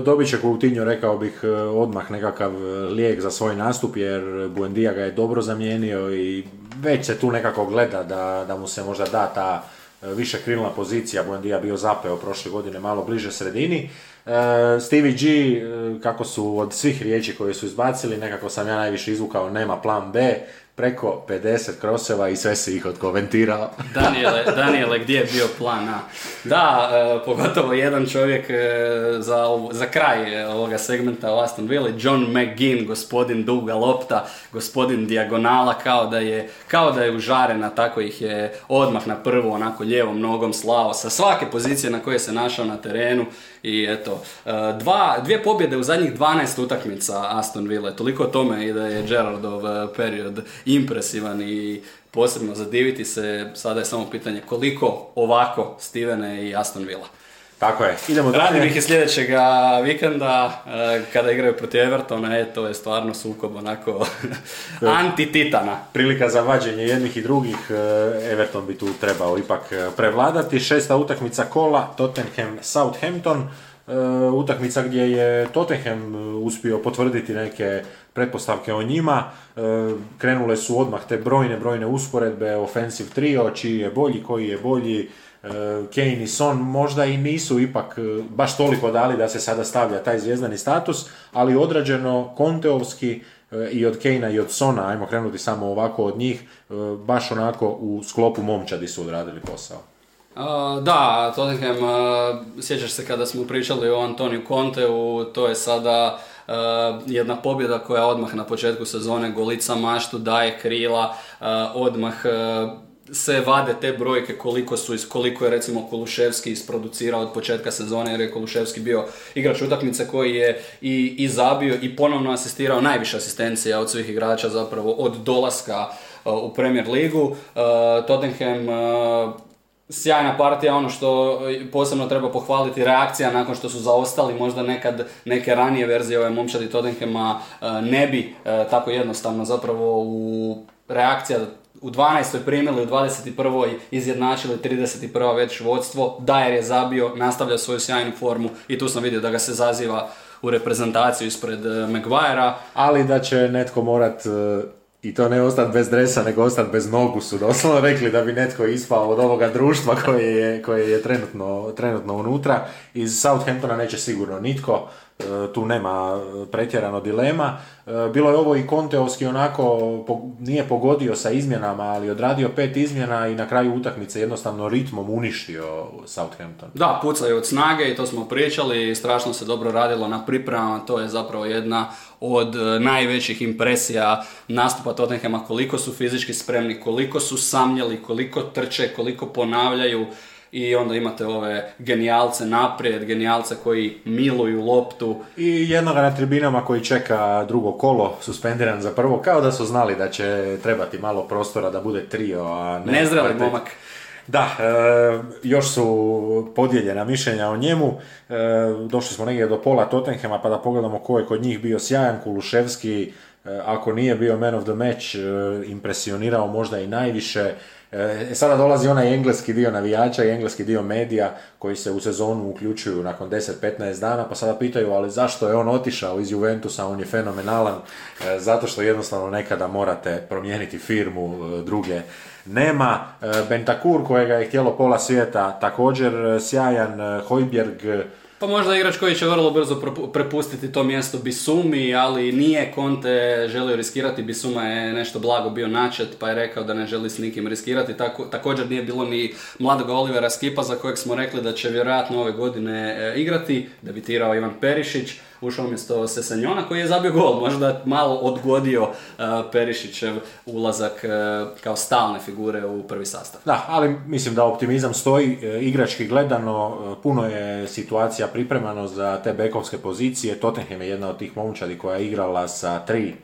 Dobit će Coutinho, rekao bih, e, odmah nekakav lijek za svoj nastup, jer Buendija ga je dobro zamijenio i već se tu nekako gleda da, da mu se možda da ta E, više krilna pozicija, Buendija bio zapeo prošle godine malo bliže sredini. E, Stevie G, e, kako su od svih riječi koje su izbacili, nekako sam ja najviše izvukao nema plan B, preko 50 kroseva i sve si ih odkomentirao. [laughs] Daniele, Daniele, gdje je bio plan A? Da, e, pogotovo jedan čovjek e, za, za kraj e, ovoga segmenta o Aston Villa, John McGinn, gospodin duga lopta, gospodin dijagonala, kao da je, kao da je užarena, tako ih je odmah na prvu, onako lijevom nogom slao sa svake pozicije na koje se našao na terenu i eto, dva, dvije pobjede u zadnjih 12 utakmica Aston Villa, toliko o tome i da je Gerardov period impresivan i posebno zadiviti se, sada je samo pitanje koliko ovako Stevene i Aston Villa. Tako je, idemo dalje. Radim ih i sljedećega vikenda e, kada igraju protiv Evertona, e, to je stvarno sukob onako [laughs] anti-titana. Prilika za vađenje jednih i drugih, e, Everton bi tu trebao ipak e, prevladati. Šesta utakmica kola, Tottenham Southampton. utakmica gdje je Tottenham uspio potvrditi neke pretpostavke o njima. E, krenule su odmah te brojne, brojne usporedbe, offensive trio, čiji je bolji, koji je bolji, e, Kane i Son možda i nisu ipak e, baš toliko dali da se sada stavlja taj zvijezdani status, ali odrađeno konteovski i od Kejna i od Sona, ajmo krenuti samo ovako od njih, baš onako u sklopu momčadi su odradili posao. Da, Tottenham, sjećaš se kada smo pričali o Antoniju Conteu, to je sada jedna pobjeda koja odmah na početku sezone golica maštu, daje krila, odmah se vade te brojke koliko su koliko je recimo Koluševski isproducirao od početka sezone jer je Koluševski bio igrač utakmice koji je i, i zabio i ponovno asistirao najviše asistencija od svih igrača zapravo od dolaska u Premier ligu. Tottenham sjajna partija, ono što posebno treba pohvaliti, reakcija nakon što su zaostali možda nekad neke ranije verzije ove momčadi Tottenhama e, ne bi e, tako jednostavno zapravo u reakcija u 12. primili, u 21. izjednačili 31. već vodstvo, Dajer je zabio, nastavlja svoju sjajnu formu i tu sam vidio da ga se zaziva u reprezentaciju ispred e, Maguirea. Ali da će netko morat i to ne ostati bez dresa, nego ostati bez nogu su doslovno rekli da bi netko ispao od ovoga društva koje je, koje je trenutno, trenutno unutra. Iz Southamptona neće sigurno nitko. E, tu nema e, pretjerano dilema. E, bilo je ovo i Konteovski onako, nije pogodio sa izmjenama, ali odradio pet izmjena i na kraju utakmice jednostavno ritmom uništio Southampton. Da, pucaju od snage i to smo pričali, strašno se dobro radilo na pripremama, to je zapravo jedna od najvećih impresija nastupa Tottenhama, koliko su fizički spremni, koliko su samljeli, koliko trče, koliko ponavljaju, i onda imate ove genijalce naprijed, genijalce koji miluju loptu. I jednoga na tribinama koji čeka drugo kolo, suspendiran za prvo, kao da su znali da će trebati malo prostora da bude trio, a ne... Nezreli momak. Da, e, još su podijeljena mišljenja o njemu. E, došli smo negdje do pola Tottenhema pa da pogledamo ko je kod njih bio sjajan. Kuluševski, e, ako nije bio man of the match, impresionirao možda i najviše. E, sada dolazi onaj engleski dio navijača i engleski dio medija koji se u sezonu uključuju nakon 10-15 dana, pa sada pitaju ali zašto je on otišao iz Juventusa, on je fenomenalan, e, zato što jednostavno nekada morate promijeniti firmu, e, druge nema. Bentakur kojega je htjelo pola svijeta također sjajan, Hojbjerg pa možda igrač koji će vrlo brzo prepustiti to mjesto Bisumi, ali nije Conte želio riskirati. Bisuma je nešto blago bio načet, pa je rekao da ne želi s nikim riskirati. Tako, također nije bilo ni mladog Olivera Skipa za kojeg smo rekli da će vjerojatno ove godine e, igrati. Debitirao Ivan Perišić. Ušao umjesto Sesenjona koji je zabio gol, možda malo odgodio uh, Perišićev ulazak uh, kao stalne figure u prvi sastav. Da, ali mislim da optimizam stoji, e, igrački gledano, puno je situacija pripremano za te bekovske pozicije, Tottenham je jedna od tih momčadi koja je igrala sa tri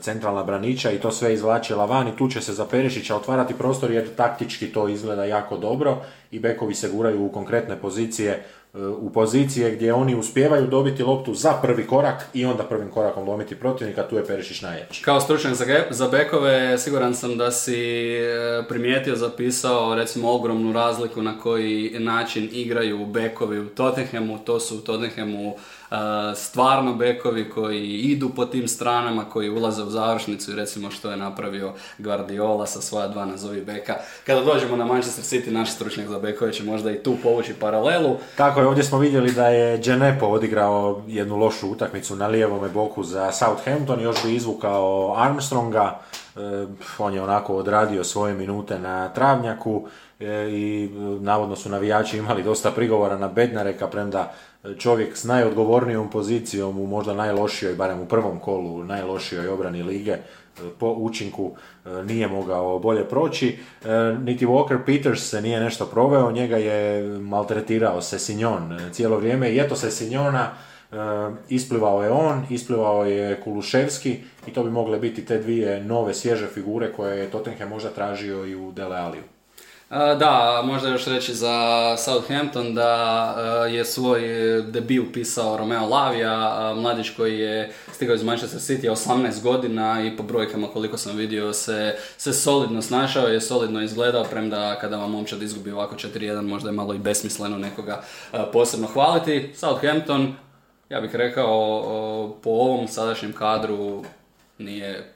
centralna branića i to sve izvlačila van i tu će se za Perišića otvarati prostor jer taktički to izgleda jako dobro i bekovi se guraju u konkretne pozicije u pozicije gdje oni uspijevaju dobiti loptu za prvi korak i onda prvim korakom lomiti protivnika, tu je Perišić najjači. Kao stručnjak za, za bekove, siguran sam da si e, primijetio, zapisao recimo ogromnu razliku na koji način igraju bekovi u Tottenhamu, to su u Tottenhamu stvarno bekovi koji idu po tim stranama, koji ulaze u završnicu i recimo što je napravio Guardiola sa svoja dva nazovi beka. Kada dođemo na Manchester City, naš stručnjak za bekove će možda i tu povući paralelu. Tako je, ovdje smo vidjeli da je Genepo odigrao jednu lošu utakmicu na lijevome boku za Southampton, još bi izvukao Armstronga, e, on je onako odradio svoje minute na travnjaku e, i e, navodno su navijači imali dosta prigovora na Bednareka, premda čovjek s najodgovornijom pozicijom u možda najlošijoj, barem u prvom kolu, najlošijoj obrani lige po učinku e, nije mogao bolje proći. E, niti Walker Peters se nije nešto proveo, njega je maltretirao Sesinjon cijelo vrijeme i eto Sesinjona isplivao je on, isplivao je Kuluševski i to bi mogle biti te dvije nove svježe figure koje je Tottenham možda tražio i u Dele Aliju. Da, možda još reći za Southampton da je svoj debut pisao Romeo Lavija, mladić koji je stigao iz Manchester City 18 godina i po brojkama koliko sam vidio se, se solidno snašao, je solidno izgledao, premda kada vam momčad izgubi ovako 4-1 možda je malo i besmisleno nekoga posebno hvaliti. Southampton, ja bih rekao, po ovom sadašnjem kadru nije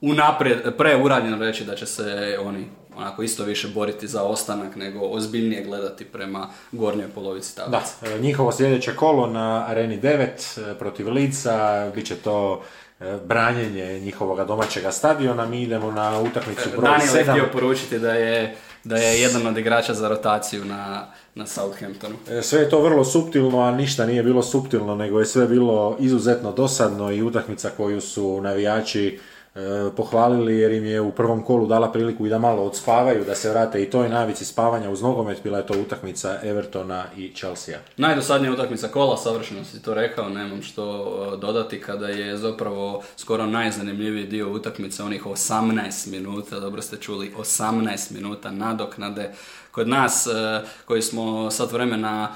unaprijed preuranjeno reći da će se oni onako isto više boriti za ostanak nego ozbiljnije gledati prema gornjoj polovici tablice. Da, e, njihovo sljedeće kolo na Areni 9 e, protiv Lica, bit će to e, branjenje njihovog domaćega stadiona, mi idemo na utakmicu broj Daniel je htio poručiti da je, da je jedan od igrača za rotaciju na, na Southamptonu. Sve je to vrlo suptilno, a ništa nije bilo suptilno, nego je sve bilo izuzetno dosadno i utakmica koju su navijači pohvalili jer im je u prvom kolu dala priliku i da malo odspavaju, da se vrate i toj navici spavanja uz nogomet, bila je to utakmica Evertona i Chelsea. Najdosadnija utakmica kola, savršeno si to rekao, nemam što e, dodati kada je zapravo skoro najzanimljiviji dio utakmice, onih 18 minuta, dobro ste čuli, 18 minuta nadoknade kod nas e, koji smo sat vremena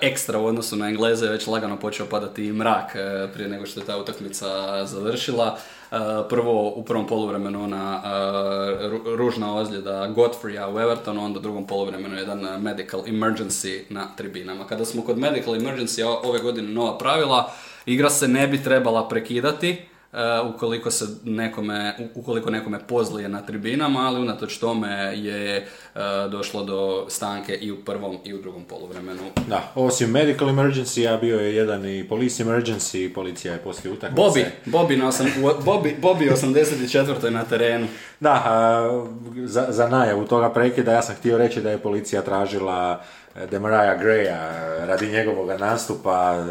ekstra u odnosu na Engleze već lagano počeo padati i mrak prije nego što je ta utakmica završila. Eh, prvo u prvom poluvremenu ona uh, ružna ozljeda Godfreya u Evertonu, onda u drugom poluvremenu jedan medical emergency na tribinama. Kada smo kod medical emergency ove godine nova pravila, igra se ne bi trebala prekidati, Uh, ukoliko se nekome, ukoliko nekome pozlije na tribinama, ali unatoč tome je uh, došlo do stanke i u prvom i u drugom poluvremenu. Da, osim medical emergency, a bio je jedan i police emergency, policija je poslije utakmice. Bobby, Bobby, na osam, Bobby, Bobby 84. na terenu. Da, za, za najavu toga prekida ja sam htio reći da je policija tražila Demariah Greya radi njegovog nastupa,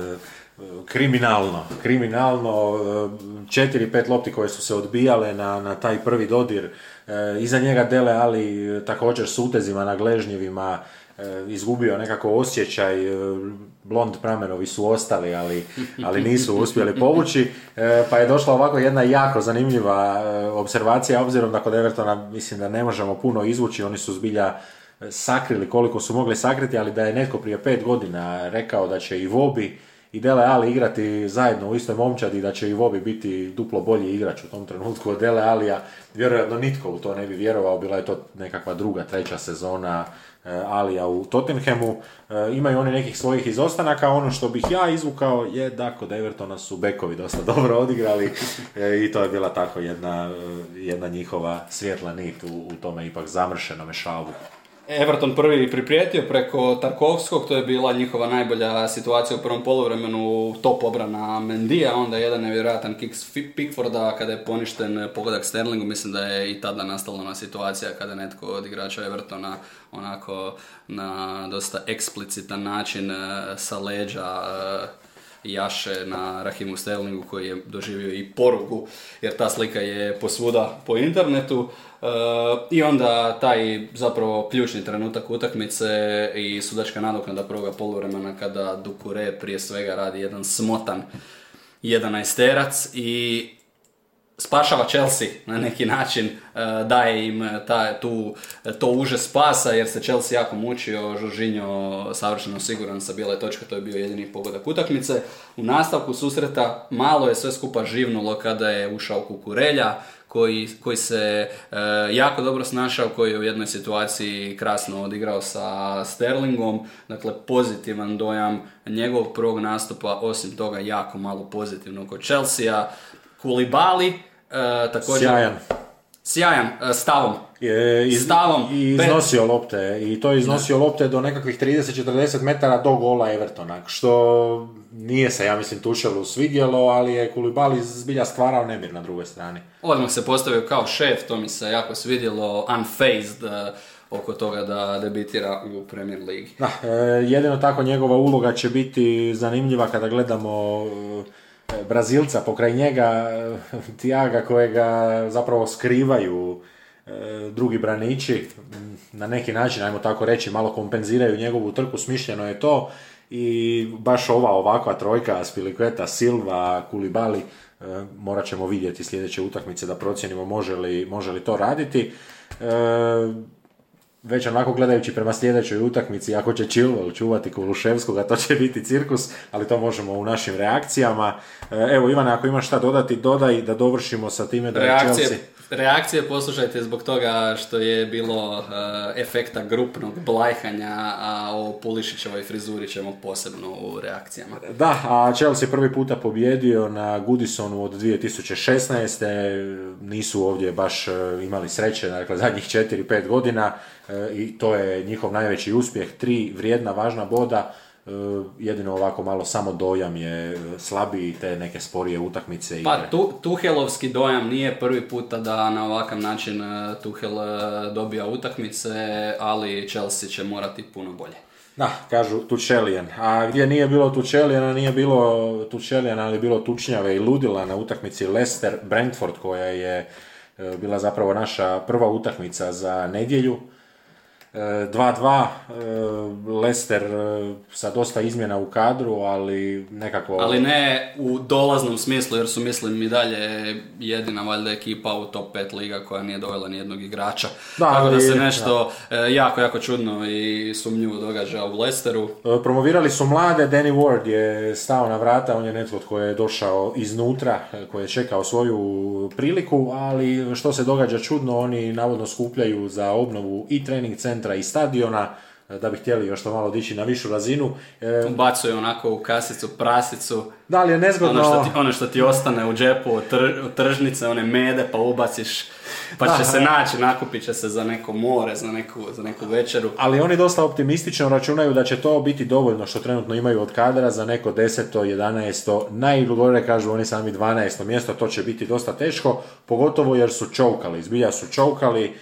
kriminalno, kriminalno, e, četiri, pet lopti koje su se odbijale na, na taj prvi dodir, e, iza njega Dele Ali također s utezima na gležnjevima, izgubio nekako osjećaj, blond pramenovi su ostali, ali, ali nisu uspjeli povući, pa je došla ovako jedna jako zanimljiva observacija, obzirom da kod Evertona mislim da ne možemo puno izvući, oni su zbilja sakrili koliko su mogli sakriti, ali da je netko prije pet godina rekao da će i Vobi i Dele Ali igrati zajedno u istoj momčadi da će i Vobi biti duplo bolji igrač u tom trenutku od Dele Alija, vjerojatno nitko u to ne bi vjerovao, bila je to nekakva druga, treća sezona e, Alija u Tottenhamu. E, imaju oni nekih svojih izostanaka, ono što bih ja izvukao je da kod Evertona su bekovi dosta [laughs] dobro odigrali e, i to je bila tako jedna, jedna njihova svjetla nit u, u tome ipak zamršenome šalu. Everton prvi priprijetio preko Tarkovskog, to je bila njihova najbolja situacija u prvom poluvremenu, top obrana Mendija, onda jedan nevjerojatan kick Pickforda kada je poništen pogodak Sterlingu, mislim da je i tada nastala ona situacija kada netko od igrača Evertona onako na dosta eksplicitan način eh, sa leđa eh, jaše na Rahimu Sterlingu koji je doživio i porugu jer ta slika je posvuda po internetu. E, i onda taj zapravo ključni trenutak utakmice i sudačka nadoknada prvoga poluvremena kada Dukure prije svega radi jedan smotan 11 i spašava Chelsea na neki način, e, daje im ta, tu, to uže spasa jer se Chelsea jako mučio, Žoržinjo savršeno siguran sa bijele točke, to je bio jedini pogodak utakmice. U nastavku susreta malo je sve skupa živnulo kada je ušao Kukurelja, koji, koji se e, jako dobro snašao, koji je u jednoj situaciji krasno odigrao sa Sterlingom, dakle pozitivan dojam njegovog prvog nastupa, osim toga jako malo pozitivno kod Chelsea-a. Kulibali, e, također... Sjajan. Sjajan, e, stavom. Je, iz, Stavom. I iznosio lopte. I to je iznosio lopte do nekakvih 30-40 metara do gola Evertona. Što nije se, ja mislim, Tušelu svidjelo, ali je Kulibali zbilja stvarao nemir na drugoj strani. Odmah se postavio kao šef, to mi se jako svidjelo, unfazed e, oko toga da debitira u Premier Ligi. Da, e, jedino tako njegova uloga će biti zanimljiva kada gledamo Brazilca pokraj njega, e, Tiaga kojega zapravo skrivaju e, drugi branići, m, na neki način, ajmo tako reći, malo kompenziraju njegovu trku, smišljeno je to i baš ova ovakva trojka, Spiliqueta, Silva, Kulibali, e, morat ćemo vidjeti sljedeće utakmice da procijenimo može li, može li to raditi. Već onako gledajući prema sljedećoj utakmici, ako će Chilwell čuvati Kuluševskoga, to će biti cirkus, ali to možemo u našim reakcijama. E, Evo Ivane, ako imaš šta dodati, dodaj da dovršimo sa time da je Reakcije, Chelsea... reakcije poslušajte zbog toga što je bilo e, efekta grupnog blajhanja, a o Pulišićevoj frizuri ćemo posebno u reakcijama. Da, a Chelsea prvi puta pobjedio na Goodisonu od 2016. Nisu ovdje baš e, imali sreće, dakle zadnjih 4-5 godina i to je njihov najveći uspjeh. Tri vrijedna, važna boda, e, jedino ovako malo samo dojam je e, slabiji te neke sporije utakmice Pa tu, Tuhelovski dojam nije prvi puta da na ovakav način e, Tuhel e, dobija utakmice, ali Chelsea će morati puno bolje. Da, kažu Tučelijan. A gdje nije bilo Tučelijana, nije bilo Tučelijana, ali bilo Tučnjave i Ludila na utakmici Leicester Brentford koja je e, bila zapravo naša prva utakmica za nedjelju. E, 2-2, e, Leicester e, sa dosta izmjena u kadru, ali nekako... Ali ne u dolaznom smislu, jer su mislim i dalje jedina valjda ekipa u top 5 liga koja nije dovela ni jednog igrača. Da, Tako da se nešto e, jako, jako čudno i sumnjivo događa u Leicesteru. E, Promovirali su mlade, Danny Ward je stao na vrata, on je netko tko je došao iznutra, koji je čekao svoju priliku, ali što se događa čudno, oni navodno skupljaju za obnovu i trening centra i stadiona, e, da bi htjeli još to malo dići na višu razinu. E, Ubacuje onako u kasicu prasicu, Da li je nezgodno... ono što ti, ono što ti ostane u džepu od, tr- od tržnice, one mede, pa ubaciš, pa će se naći, nakupit će se za neko more, za neku, za neku večeru. Ali oni dosta optimistično računaju da će to biti dovoljno što trenutno imaju od kadra za neko 10. 11. najgore kažu oni sami 12. mjesto, to će biti dosta teško, pogotovo jer su čovkali, zbilja su čovkali,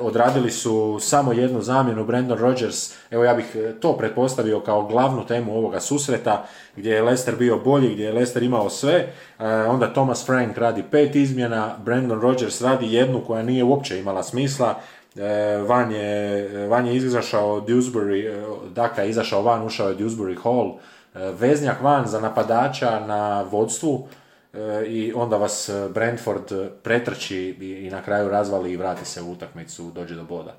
odradili su samo jednu zamjenu, Brandon Rodgers, evo ja bih e, to pretpostavio kao glavnu temu ovoga susreta, gdje je Leicester bio bolji, gdje je Leicester imao sve, e, onda Thomas Frank radi pet izmjena, Brandon Rodgers radi jednu koja nije uopće imala smisla, van je, van je izašao Dewsbury, dakle izašao van, ušao je Dewsbury Hall, veznjak van za napadača na vodstvu i onda vas e, Brentford pretrči i, na kraju razvali i vrati se u utakmicu, dođe do boda.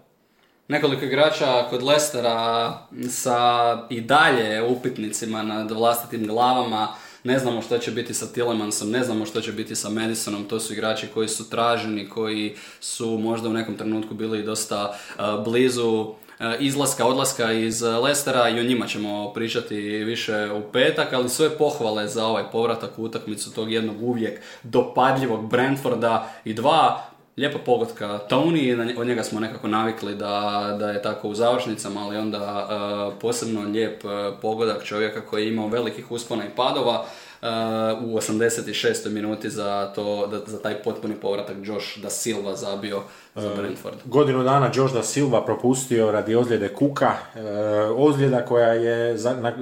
Nekoliko igrača kod Lestera sa i dalje upitnicima nad vlastitim glavama. Ne znamo što će biti sa Tillemansom, ne znamo što će biti sa Madisonom. To su igrači koji su traženi, koji su možda u nekom trenutku bili dosta uh, blizu izlaska, odlaska iz uh, Lestera i o njima ćemo pričati više u petak, ali sve pohvale za ovaj povratak u utakmicu tog jednog uvijek dopadljivog Brentforda i dva lijepa pogotka Tony, od njega smo nekako navikli da, da je tako u završnicama, ali onda uh, posebno lijep pogodak čovjeka koji je imao velikih uspona i padova u 86. minuti za, to, da, za taj potpuni povratak Josh da Silva zabio za Brentford. Godinu dana Josh da Silva propustio radi ozljede Kuka, e, ozljeda koja je za, na,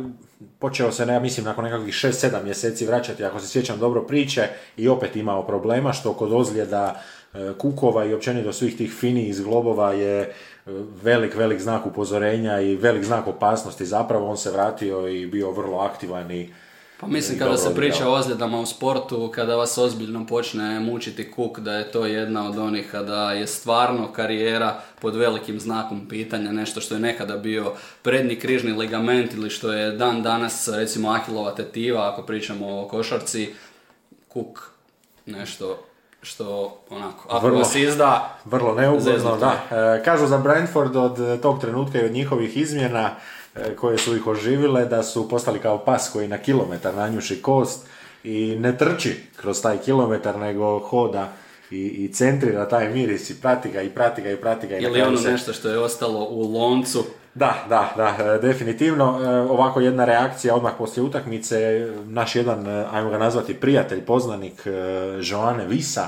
počeo se, ne, ja mislim, nakon nekakvih 6-7 mjeseci vraćati, ako se sjećam dobro priče, i opet imao problema, što kod ozljeda kukova i općenito svih tih fini iz globova je velik, velik znak upozorenja i velik znak opasnosti. Zapravo on se vratio i bio vrlo aktivan i pa mislim kada se priča o ozljedama u sportu, kada vas ozbiljno počne mučiti kuk, da je to jedna od onih kada je stvarno karijera pod velikim znakom pitanja, nešto što je nekada bio prednji križni ligament ili što je dan danas recimo ahilova tetiva, ako pričamo o košarci, kuk, nešto što onako, ako vrlo, vas izda... Vrlo neugodno, da. E, kažu za Brentford od tog trenutka i od njihovih izmjena, koje su ih oživile, da su postali kao pas koji na kilometar nanjuši kost i ne trči kroz taj kilometar, nego hoda i, i centrira taj miris i prati ga i prati ga i prati ga. Ili ono nešto što je ostalo u loncu. Da, da, da, e, definitivno. E, ovako jedna reakcija odmah poslije utakmice, naš jedan, ajmo ga nazvati prijatelj, poznanik Joane Visa,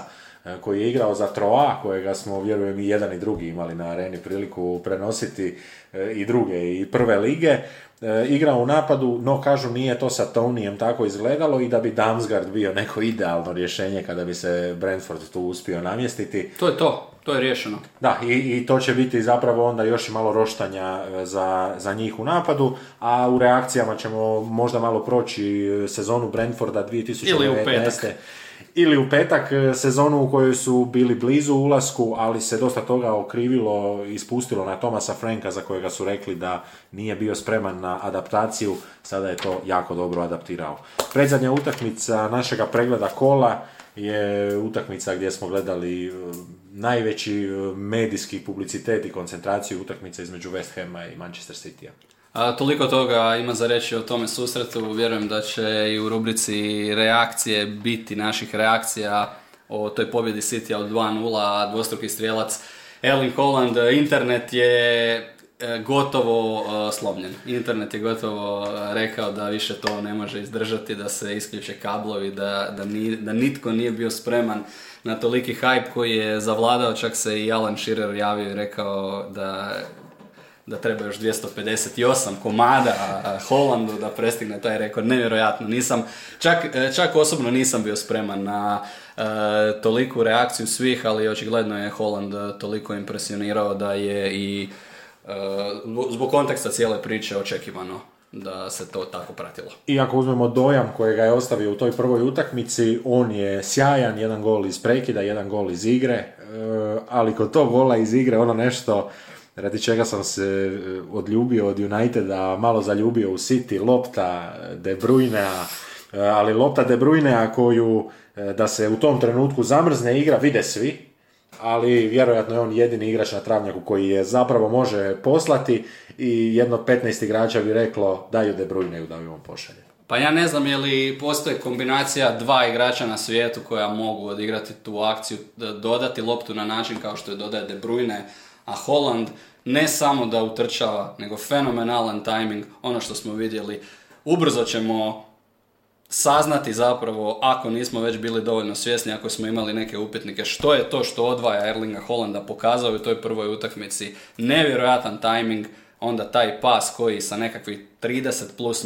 koji je igrao za Troa, kojega smo, vjerujem, i jedan i drugi imali na areni priliku prenositi E, i druge i prve lige, e, igrao u napadu, no kažu nije to sa Tonijem tako izgledalo i da bi Damsgaard bio neko idealno rješenje kada bi se Brentford tu uspio namjestiti. To je to, to je riješeno. Da, i, i to će biti zapravo onda još malo roštanja e, za, za njih u napadu, a u reakcijama ćemo možda malo proći sezonu Brentforda 2019. Ili u petak ili u petak e, sezonu u kojoj su bili blizu ulasku, ali se dosta toga okrivilo i ispustilo na Tomasa Franka za kojega su rekli da nije bio spreman na adaptaciju, sada je to jako dobro adaptirao. Predzadnja utakmica našega pregleda kola je utakmica gdje smo gledali e, najveći e, medijski publicitet i koncentraciju utakmice između West Hama i Manchester Citya. A, toliko toga ima za reći o tome susretu, vjerujem da će i u rubrici reakcije biti naših reakcija o toj pobjedi City od 2-0, dvostruki strijelac Erling Holland. Internet je e, gotovo e, slomljen. Internet je gotovo e, rekao da više to ne može izdržati, da se isključe kablovi, da, da, da nitko nije bio spreman na toliki hype koji je zavladao, čak se i Alan Shearer javio i rekao da da treba još 258 komada Holandu da prestigne taj rekord. Nevjerojatno. Nisam, čak, e, čak osobno nisam bio spreman na e, toliku reakciju svih, ali očigledno je Holland toliko impresionirao da je i e, zbog konteksta cijele priče očekivano da se to tako pratilo. I ako uzmemo dojam kojega je ostavio u toj prvoj utakmici, on je sjajan, jedan gol iz prekida, jedan gol iz igre, ali kod tog gola iz igre ono nešto radi čega sam se e, odljubio od Uniteda, malo zaljubio u City, lopta De Bruyne, e, ali lopta De Bruyne koju e, da se u tom trenutku zamrzne igra vide svi, ali vjerojatno je on jedini igrač na travnjaku koji je zapravo može poslati i jedno 15 igrača bi reklo daju De Bruyne da bi on pošalje. Pa ja ne znam je li postoji kombinacija dva igrača na svijetu koja mogu odigrati tu akciju, dodati loptu na način kao što je dodaje De Bruyne, a Holland ne samo da utrčava, nego fenomenalan timing, ono što smo vidjeli. Ubrzo ćemo saznati zapravo, ako nismo već bili dovoljno svjesni, ako smo imali neke upitnike, što je to što odvaja Erlinga Holanda pokazao u toj prvoj utakmici. Nevjerojatan timing, onda taj pas koji sa nekakvih 30 plus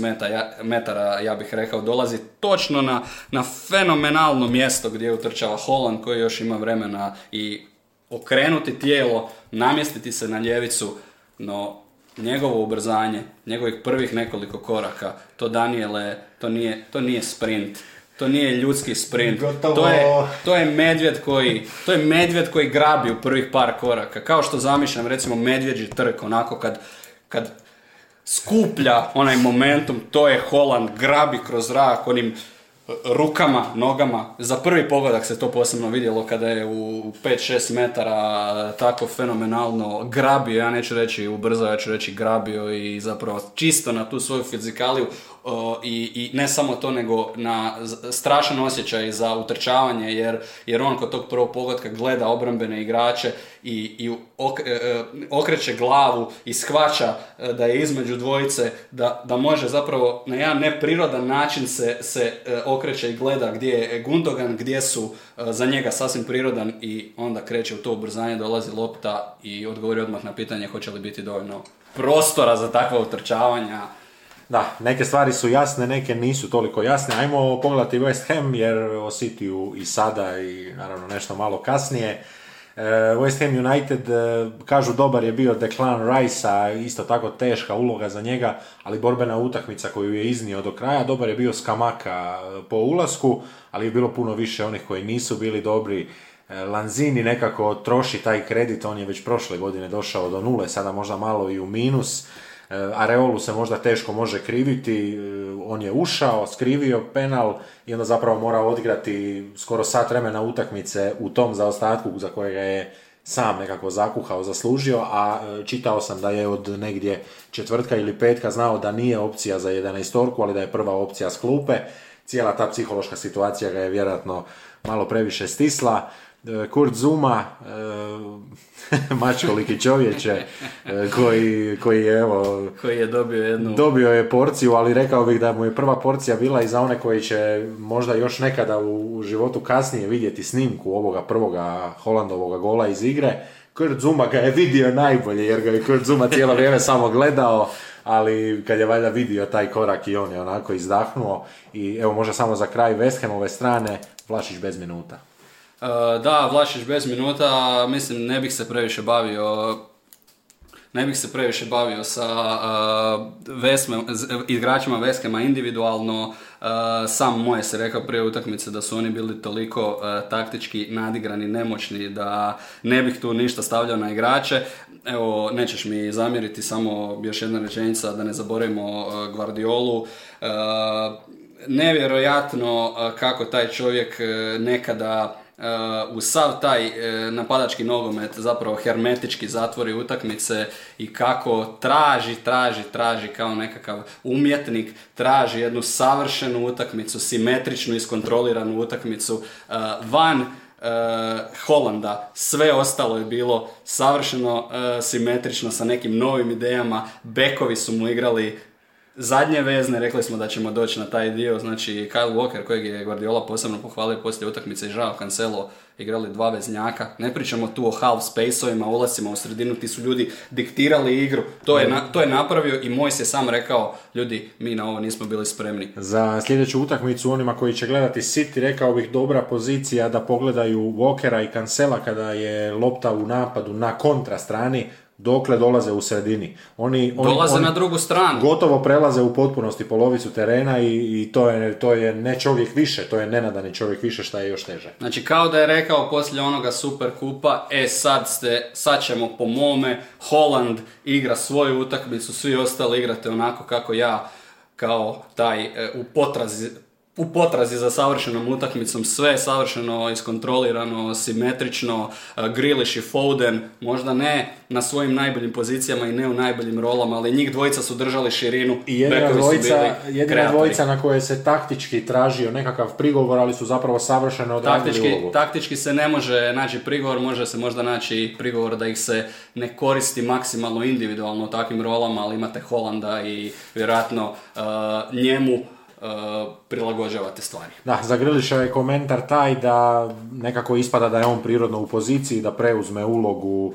metara, ja bih rekao, dolazi točno na, na fenomenalno mjesto gdje utrčava Holland koji još ima vremena i okrenuti tijelo, namjestiti se na ljevicu, no njegovo ubrzanje, njegovih prvih nekoliko koraka, to Daniele, to nije, to nije sprint. To nije ljudski sprint. To je, to je medvjed koji, to je medvjed koji grabi u prvih par koraka. Kao što zamišljam recimo medvjeđi trk, onako kad, kad skuplja onaj momentum, to je Holland, grabi kroz zrak onim rukama, nogama. Za prvi pogodak se to posebno vidjelo kada je u 5-6 metara tako fenomenalno grabio, ja neću reći ubrzao, ja ću reći grabio i zapravo čisto na tu svoju fizikaliju i, i ne samo to nego na strašan osjećaj za utrčavanje jer, jer on kod tog prvog pogotka gleda obrambene igrače i, i e, e, okreće glavu i shvaća e, da je između dvojice, da, da može zapravo na jedan neprirodan način se, se okreće i gleda gdje je Gundogan, gdje su za njega sasvim prirodan i onda kreće u to ubrzanje, dolazi lopta i odgovori odmah na pitanje hoće li biti dovoljno prostora za takva utrčavanja Da, neke stvari su jasne, neke nisu toliko jasne. Ajmo pogledati West Ham jer o Cityu i sada i naravno nešto malo kasnije. E, West Ham United, e, kažu dobar je bio Declan Rice-a, isto tako teška uloga za njega, ali borbena utakmica koju je iznio do kraja, dobar je bio Skamaka e, po ulasku, ali je bilo puno više onih koji nisu bili dobri. Lanzini nekako troši taj kredit, on je već prošle godine došao do nule, sada možda malo i u minus. Areolu se možda teško može kriviti, on je ušao, skrivio penal i onda zapravo mora odigrati skoro sat vremena utakmice u tom zaostatku za kojega je sam nekako zakuhao, zaslužio, a e, čitao sam da je od negdje četvrtka ili petka znao da nije opcija za 11 ali da je prva opcija s klupe. Cijela ta psihološka situacija ga je vjerojatno malo previše stisla. E, Kurt Zuma, e, [laughs] mačkoliki čovječe, e, koji, koji je evo... Koji je dobio jednu... Dobio je porciju, ali rekao bih da mu je prva porcija bila i za one koji će možda još nekada u, životu kasnije vidjeti snimku ovoga prvoga Holandovoga gola iz igre. Kurt Zuma ga je vidio najbolje, jer ga je Kurt Zuma cijelo vrijeme [laughs] samo gledao, ali kad je valjda vidio taj korak i on je onako izdahnuo. I evo možda samo za kraj West Hamove strane, Vlašić bez minuta. Uh, da, Vlašić bez minuta, mislim ne bih se previše bavio ne bih se previše bavio sa uh, vesme, igračima Veskema individualno. Uh, sam moje se rekao prije utakmice da su oni bili toliko taktički nadigrani, nemoćni da ne bih tu ništa stavljao na igrače. Evo, nećeš mi zamjeriti samo još jedna rečenica da ne zaboravimo Guardiolu. Nevjerojatno kako taj čovjek nekada u sav taj uh, napadački nogomet zapravo hermetički zatvori utakmice i kako traži, traži, traži kao nekakav umjetnik, traži jednu savršenu utakmicu, simetričnu, iskontroliranu utakmicu uh, van Holanda, sve ostalo je bilo savršeno simetrično sa nekim novim idejama, bekovi su mu igrali zadnje vezne, rekli smo da ćemo doći na taj dio, znači Kyle Walker kojeg je Guardiola posebno pohvalio poslije utakmice i Žao Cancelo igrali dva veznjaka. Ne pričamo tu o half space-ovima, ulasima u sredinu, ti su ljudi diktirali igru. To je, to je napravio i Moj se sam rekao, ljudi, mi na ovo nismo bili spremni. Za sljedeću utakmicu onima koji će gledati City, rekao bih dobra pozicija da pogledaju Walkera i Cancela kada je lopta u napadu na kontra strani, dokle dolaze u sredini. Oni, oni dolaze na drugu stranu. Gotovo prelaze u potpunosti polovicu terena i, i to, je, to je ne čovjek više, to je nenadani čovjek više šta je još teže. Znači kao da je rekao poslije onoga super kupa, e sad ste, sad ćemo po mome, Holland igra svoju utakmicu, svi ostali igrate onako kako ja kao taj e, u potrazi u potrazi za savršenom utakmicom, sve je savršeno iskontrolirano, simetrično, e, Grilish i Foden, možda ne na svojim najboljim pozicijama i ne u najboljim rolama, ali njih dvojica su držali širinu. I jedna dvojica, jedina dvojica na koje se taktički tražio nekakav prigovor, ali su zapravo savršeno odradili taktički, Taktički se ne može naći prigovor, može se možda naći prigovor da ih se ne koristi maksimalno individualno u takvim rolama, ali imate Holanda i vjerojatno uh, njemu prilagođavate stvari. Da, za Griliša je komentar taj da nekako ispada da je on prirodno u poziciji, da preuzme ulogu uh,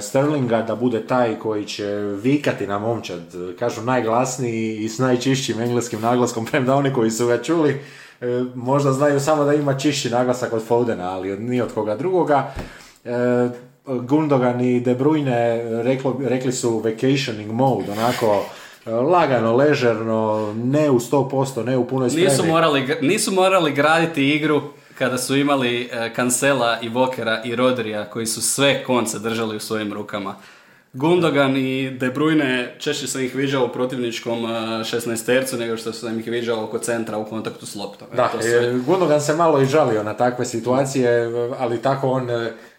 Sterlinga, da bude taj koji će vikati na momčad, kažu najglasniji i s najčišćim engleskim naglaskom, premda oni koji su ga čuli uh, možda znaju samo da ima čišći naglasak od Fodena, ali ni od koga drugoga. Gundogan i De Bruyne rekli su vacationing mode, onako lagano, ležerno, ne u 100%, ne u punoj spremi. Nisu morali, nisu morali graditi igru kada su imali Kancela i Vokera i Rodrija koji su sve konce držali u svojim rukama. Gundogan i De Bruyne češće sam ih viđao u protivničkom 16 tercu nego što sam ih viđao oko centra u kontaktu s loptom. Da, sve... Gundogan se malo i žalio na takve situacije, ali tako on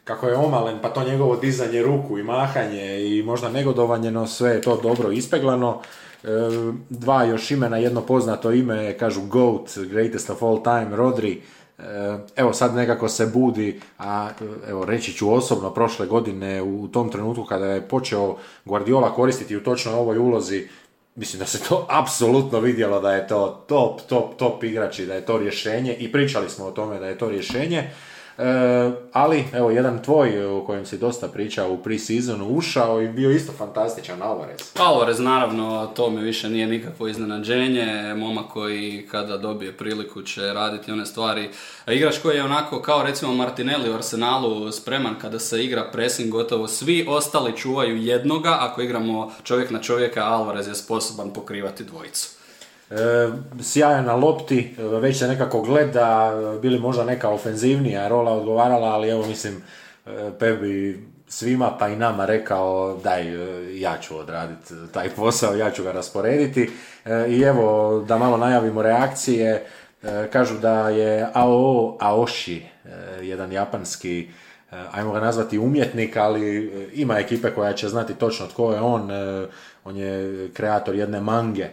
kako je omalen, pa to njegovo dizanje ruku i mahanje i možda negodovanje, no sve je to dobro ispeglano. E, dva još imena, jedno poznato ime, kažu GOAT, greatest of all time, Rodri. E, evo sad nekako se budi, a evo reći ću osobno prošle godine u tom trenutku kada je počeo Guardiola koristiti u točno ovoj ulozi, mislim da se to [laughs] apsolutno vidjelo da je to top, top, top igrač i da je to rješenje i pričali smo o tome da je to rješenje ali, evo, jedan tvoj o kojem si dosta pričao u pre-seasonu ušao i bio isto fantastičan Alvarez. Alvarez, naravno, to mi više nije nikakvo iznenađenje. Moma koji kada dobije priliku će raditi one stvari. Igrač koji je onako kao recimo Martinelli u Arsenalu spreman kada se igra pressing gotovo svi ostali čuvaju jednoga. Ako igramo čovjek na čovjeka, Alvarez je sposoban pokrivati dvojicu. E, sjajan na lopti, već se nekako gleda, bili možda neka ofenzivnija rola odgovarala, ali evo mislim, e, Pep bi svima pa i nama rekao daj e, ja ću odraditi taj posao, ja ću ga rasporediti. I evo da malo najavimo reakcije, kažu da je Ao Aoshi, jedan japanski ajmo ga nazvati umjetnik, ali ima ekipe koja će znati točno tko je on, on je kreator jedne mange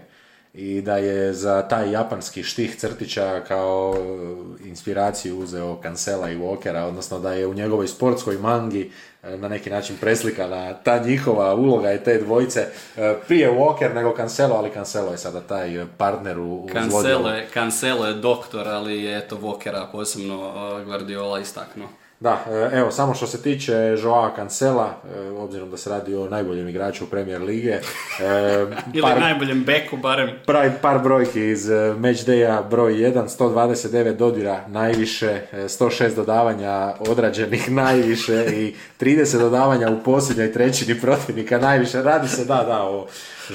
i da je za taj japanski štih crtića kao e, inspiraciju uzeo Cancela i Walkera, odnosno da je u njegovoj sportskoj mangi e, na neki način preslikana ta njihova uloga i te dvojice e, prije Walker nego Cancelo, ali Cancelo je sada taj partner u Cancelo je, Cancelo je doktor, ali je to Walkera posebno Guardiola istaknuo. Da, e, evo, samo što se tiče Joao Cancela, e, obzirom da se radi o najboljem igraču Premier Lige. E, [laughs] Ili par, najboljem beku, barem. Par, par brojki iz matchdaya broj 1, 129 dodira najviše, 106 dodavanja odrađenih [laughs] najviše i 30 dodavanja u posljednjoj trećini protivnika najviše. Radi se, da, da, o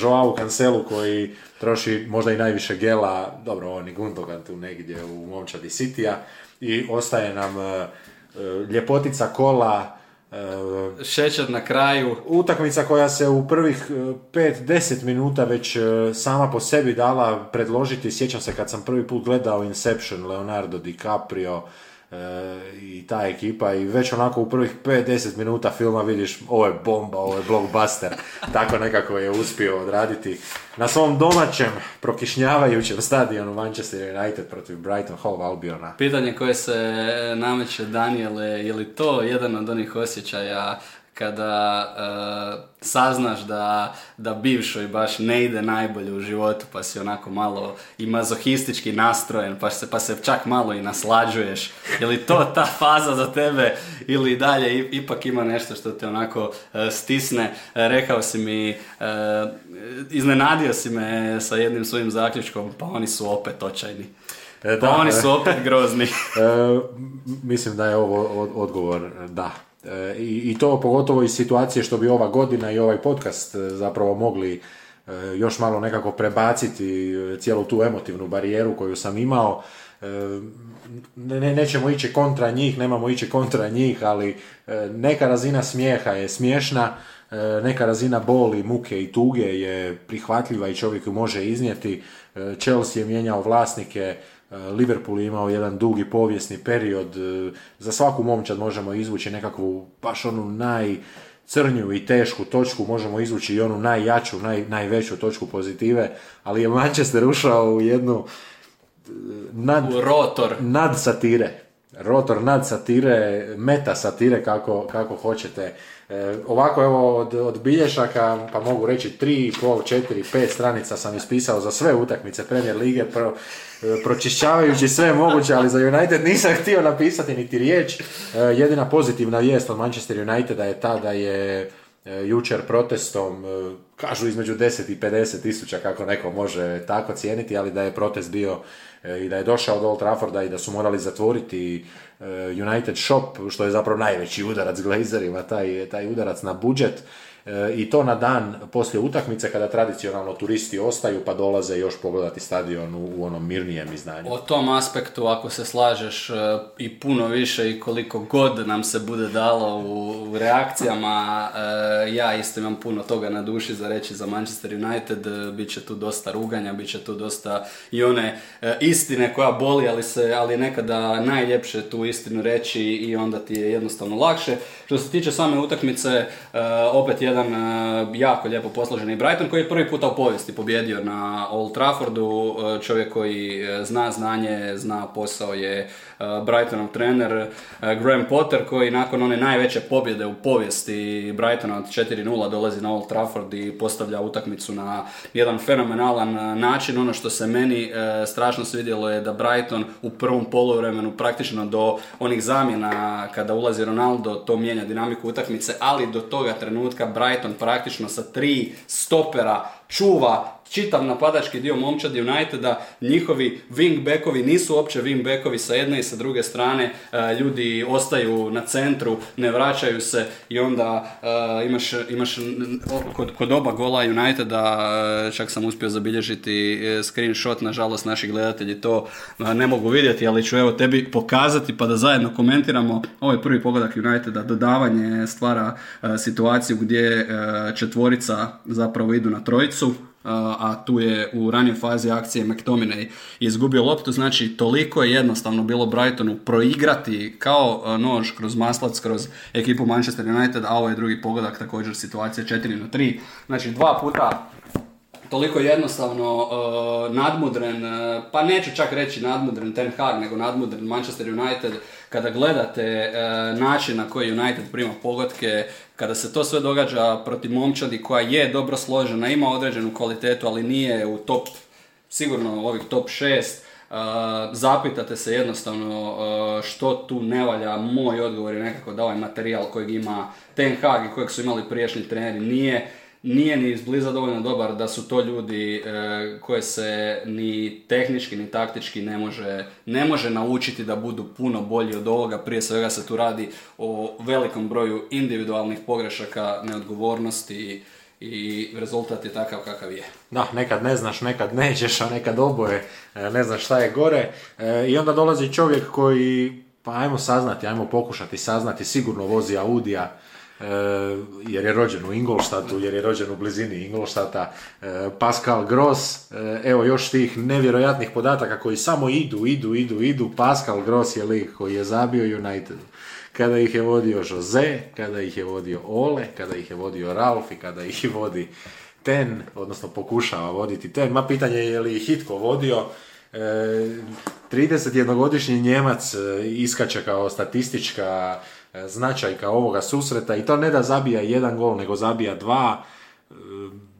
Joao Cancelu koji troši možda i najviše gela, dobro, on i Gundogan tu negdje u momčadi Citya i ostaje nam ljepotica kola, e, šećer na kraju. Utakmica koja se u prvih 5-10 e, minuta već sama po sebi dala predložiti. Sjećam se kad sam prvi put gledao Inception, Leonardo DiCaprio, i ta ekipa i već onako u prvih 5-10 minuta filma vidiš ovo je bomba, ovo je blockbuster. [laughs] Tako nekako je uspio odraditi na svom domaćem prokišnjavajućem stadionu Manchester United protiv Brighton Hove Albiona. Pitanje koje se nameće Daniele, je li to jedan od onih osjećaja kada uh, saznaš da, da bivšoj baš ne ide najbolje u životu, pa si onako malo i mazohistički nastrojen, pa se, pa se čak malo i naslađuješ. Je li to ta faza za tebe ili dalje ipak ima nešto što te onako uh, stisne? Uh, rekao si mi, iznenadio si me sa jednim svojim zaključkom, pa oni su opet očajni. E, pa oni su opet grozni. [laughs] mislim da je ovo odgovor da. E, I, I to pogotovo iz situacije što bi ova godina i ovaj podcast e, zapravo mogli e, još malo nekako prebaciti cijelu tu emotivnu barijeru koju sam imao. Ne, nećemo ići kontra njih, nemamo ići kontra njih, ali neka razina smijeha je smiješna, neka razina boli, muke i tuge je prihvatljiva i čovjek ju može iznijeti. Chelsea je mijenjao vlasnike, Liverpool je imao jedan dugi povijesni period, e, za svaku momčad možemo izvući nekakvu baš onu najcrnju i tešku točku, možemo izvući i onu najjaču, naj, najveću točku pozitive, ali je Manchester ušao u jednu e, nad, u rotor. nad satire. Rotor nad satire, meta satire kako, kako hoćete. E, ovako evo od, od bilješaka, pa mogu reći 3, pol, 4, 5 stranica sam ispisao za sve utakmice Premier Lige, pro, e, pročišćavajući sve moguće, ali za United nisam [laughs] htio napisati niti riječ. E, jedina pozitivna vijest od Manchester Uniteda je ta da je e, jučer protestom, kažu između 10 i 50 tisuća kako neko može tako cijeniti, ali da je protest bio i da je došao do Old Trafforda i da su morali zatvoriti United Shop, što je zapravo najveći udarac Glazerima, taj, taj udarac na budžet i to na dan poslije utakmice kada tradicionalno turisti ostaju pa dolaze još pogledati stadion u, u onom mirnijem izdanju. O tom aspektu ako se slažeš e, i puno više i koliko god nam se bude dalo u reakcijama, e, ja isto imam puno toga na duši za reći za Manchester United, e, bit će tu dosta ruganja, bit će tu dosta i one istine koja boli, ali se ali nekada najljepše tu istinu reći i onda ti je jednostavno lakše. Što se tiče same utakmice, opet jedan jedan jako lijepo posloženi Brighton koji je prvi puta u povijesti pobjedio na Old Traffordu, čovjek koji zna znanje, zna posao je Brightonov trener Graham Potter koji nakon one najveće pobjede u povijesti Brightona od 4-0 dolazi na Old Trafford i postavlja utakmicu na jedan fenomenalan način. Ono što se meni strašno svidjelo je da Brighton u prvom poluvremenu praktično do onih zamjena kada ulazi Ronaldo to mijenja dinamiku utakmice, ali do toga trenutka Brighton praktično sa tri stopera čuva čitav napadački dio momčadi Uniteda, njihovi wing backovi nisu uopće wing backovi sa jedne i sa druge strane, e, ljudi ostaju na centru, ne vraćaju se i onda e, imaš, imaš kod, kod oba gola Uniteda, e, čak sam uspio zabilježiti screenshot, nažalost naši gledatelji to ne mogu vidjeti, ali ću evo tebi pokazati pa da zajedno komentiramo. Ovaj prvi pogodak Uniteda, dodavanje stvara situaciju gdje četvorica zapravo idu na trojicu, a tu je u ranijoj fazi akcije McTominay izgubio loptu, znači toliko je jednostavno bilo Brightonu proigrati kao nož kroz maslac, kroz ekipu Manchester United, a ovo je drugi pogodak, također situacija 4 na 3, znači dva puta toliko jednostavno uh, nadmudren, pa neću čak reći nadmudren Ten Hag, nego nadmudren Manchester United, kada gledate uh, način na koji United prima pogodke, kada se to sve događa protiv momčadi koja je dobro složena, ima određenu kvalitetu, ali nije u top, sigurno ovih top 6, Uh, zapitate se jednostavno uh, što tu ne valja, moj odgovor je nekako da ovaj materijal kojeg ima Ten Hag i kojeg su imali priješnji treneri nije nije ni izbliza dovoljno dobar da su to ljudi e, koje se ni tehnički ni taktički ne može, ne može naučiti da budu puno bolji od ovoga. Prije svega se tu radi o velikom broju individualnih pogrešaka, neodgovornosti i rezultat je takav kakav je. Da, nekad ne znaš, nekad nećeš, a nekad oboje, e, ne znaš šta je gore. E, I onda dolazi čovjek koji, pa ajmo saznati, ajmo pokušati saznati, sigurno vozi Audija, jer je rođen u Ingolštatu, jer je rođen u blizini Ingolštata, e, Pascal Gross, e, evo još tih nevjerojatnih podataka koji samo idu, idu, idu, idu, Pascal Gross je lik koji je zabio United. Kada ih je vodio Jose, kada ih je vodio Ole, kada ih je vodio Ralf i kada ih [laughs] vodi Ten, odnosno pokušava voditi Ten, ma pitanje je li ih hitko vodio, 31-godišnji Njemac iskače kao statistička E, značajka ovoga susreta i to ne da zabija jedan gol, nego zabija dva, e,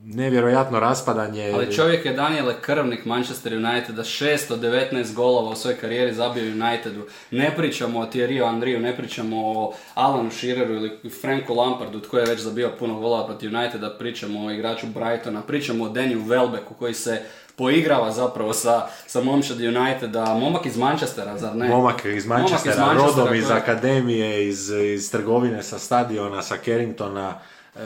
nevjerojatno raspadanje. Ali čovjek je Daniele Krvnik Manchester Uniteda, 619 golova u svojoj karijeri zabio Unitedu. Ne pričamo o Thierry Andriju, ne pričamo o Alanu Sheareru ili Franku Lampardu koji je već zabio puno golova protiv Uniteda, pričamo o igraču Brightona, pričamo o Deniju Welbecku koji se poigrava zapravo sa, sa Momčad Uniteda, momak iz Manchestera, zar ne? Momak iz Manchestera, rodom iz akademije, iz, iz trgovine sa stadiona, sa Carringtona. E,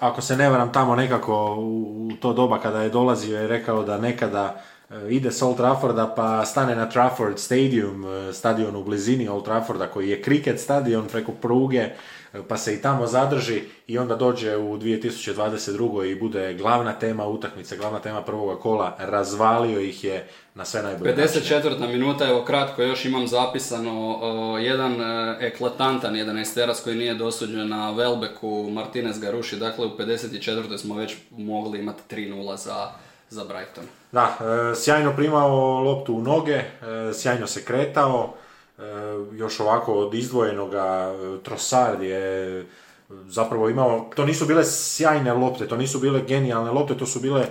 ako se ne varam tamo nekako u to doba kada je dolazio je rekao da nekada e, ide s Old Trafforda pa stane na Trafford Stadium, e, stadion u blizini Old Trafforda koji je kriket stadion preko pruge pa se i tamo zadrži i onda dođe u 2022. i bude glavna tema utakmice, glavna tema prvoga kola, razvalio ih je na sve najbolje 54. minuta, evo kratko još imam zapisano jedan uh, eklatantan, jedan esteras koji nije dosuđen na Velbeku, Martinez ga ruši, dakle u 54. smo već mogli imati 3-0 za, za Brighton. Da, e, sjajno primao loptu u noge, e, sjajno se kretao, E, još ovako od izdvojenoga e, Trossard je zapravo imao, to nisu bile sjajne lopte, to nisu bile genijalne lopte, to su bile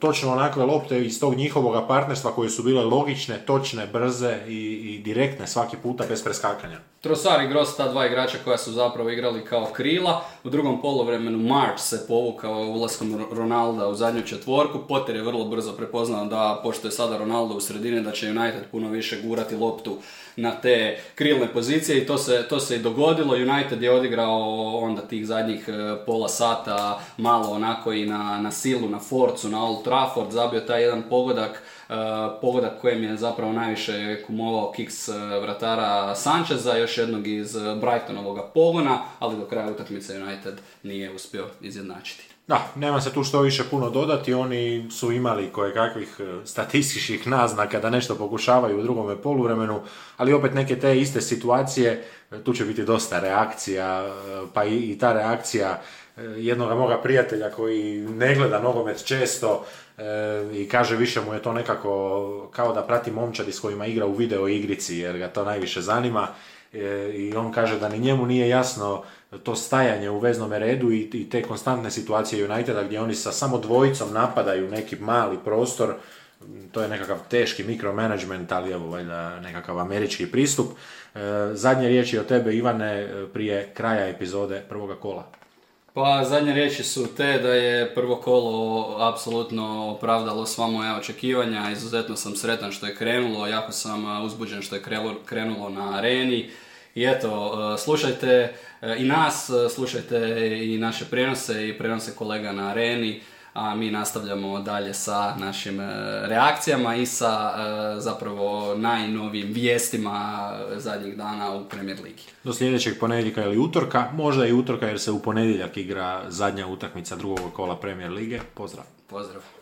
točno onakve lopte iz tog njihovog partnerstva koje su bile logične, točne, brze i, i direktne svaki puta bez preskakanja. Trosar i Gross, ta dva igrača koja su zapravo igrali kao krila. U drugom polovremenu March se povukao ulaskom Ronalda u zadnju četvorku. Potter je vrlo brzo prepoznao da, pošto je sada Ronaldo u sredini, da će United puno više gurati loptu na te krilne pozicije i to se, to se i dogodilo. United je odigrao onda tih zadnjih e, pola sata malo onako i na, na silu, na forcu, na Old Trafford, zabio taj jedan pogodak Eh, pogodak kojem je zapravo najviše kumovao kiks eh, vratara Sančeza, još jednog iz eh, Brightonovoga pogona, ali do kraja utakmice United nije uspio izjednačiti. Da, nema se tu što više puno dodati, oni su imali koje kakvih statističkih naznaka da nešto pokušavaju u drugome poluvremenu, ali opet neke te iste situacije, tu će biti dosta reakcija, pa i ta reakcija jednog moga prijatelja koji ne gleda nogomet često i kaže više mu je to nekako kao da prati momčadi s kojima igra u video igrici jer ga to najviše zanima i on kaže da ni njemu nije jasno to stajanje u veznom redu i, i te konstantne situacije Uniteda gdje oni sa samo dvojicom napadaju neki mali prostor, to je nekakav teški mikromanagement, ali evo valjda nekakav američki pristup. E, zadnje riječi o tebe, Ivane, prije kraja epizode prvoga kola. Pa zadnje riječi su te da je prvo kolo apsolutno opravdalo sva moja očekivanja, izuzetno sam sretan što je krenulo, jako sam uzbuđen što je krenulo na areni. I eto, slušajte i nas, slušajte i naše prenose i prenose kolega na areni a mi nastavljamo dalje sa našim e, reakcijama i sa e, zapravo najnovijim vijestima zadnjih dana u Premier Ligi. Do sljedećeg ponedjeljka ili utorka, možda i utorka jer se u ponedjeljak igra zadnja utakmica drugog kola Premier Lige. Pozdrav! Pozdrav!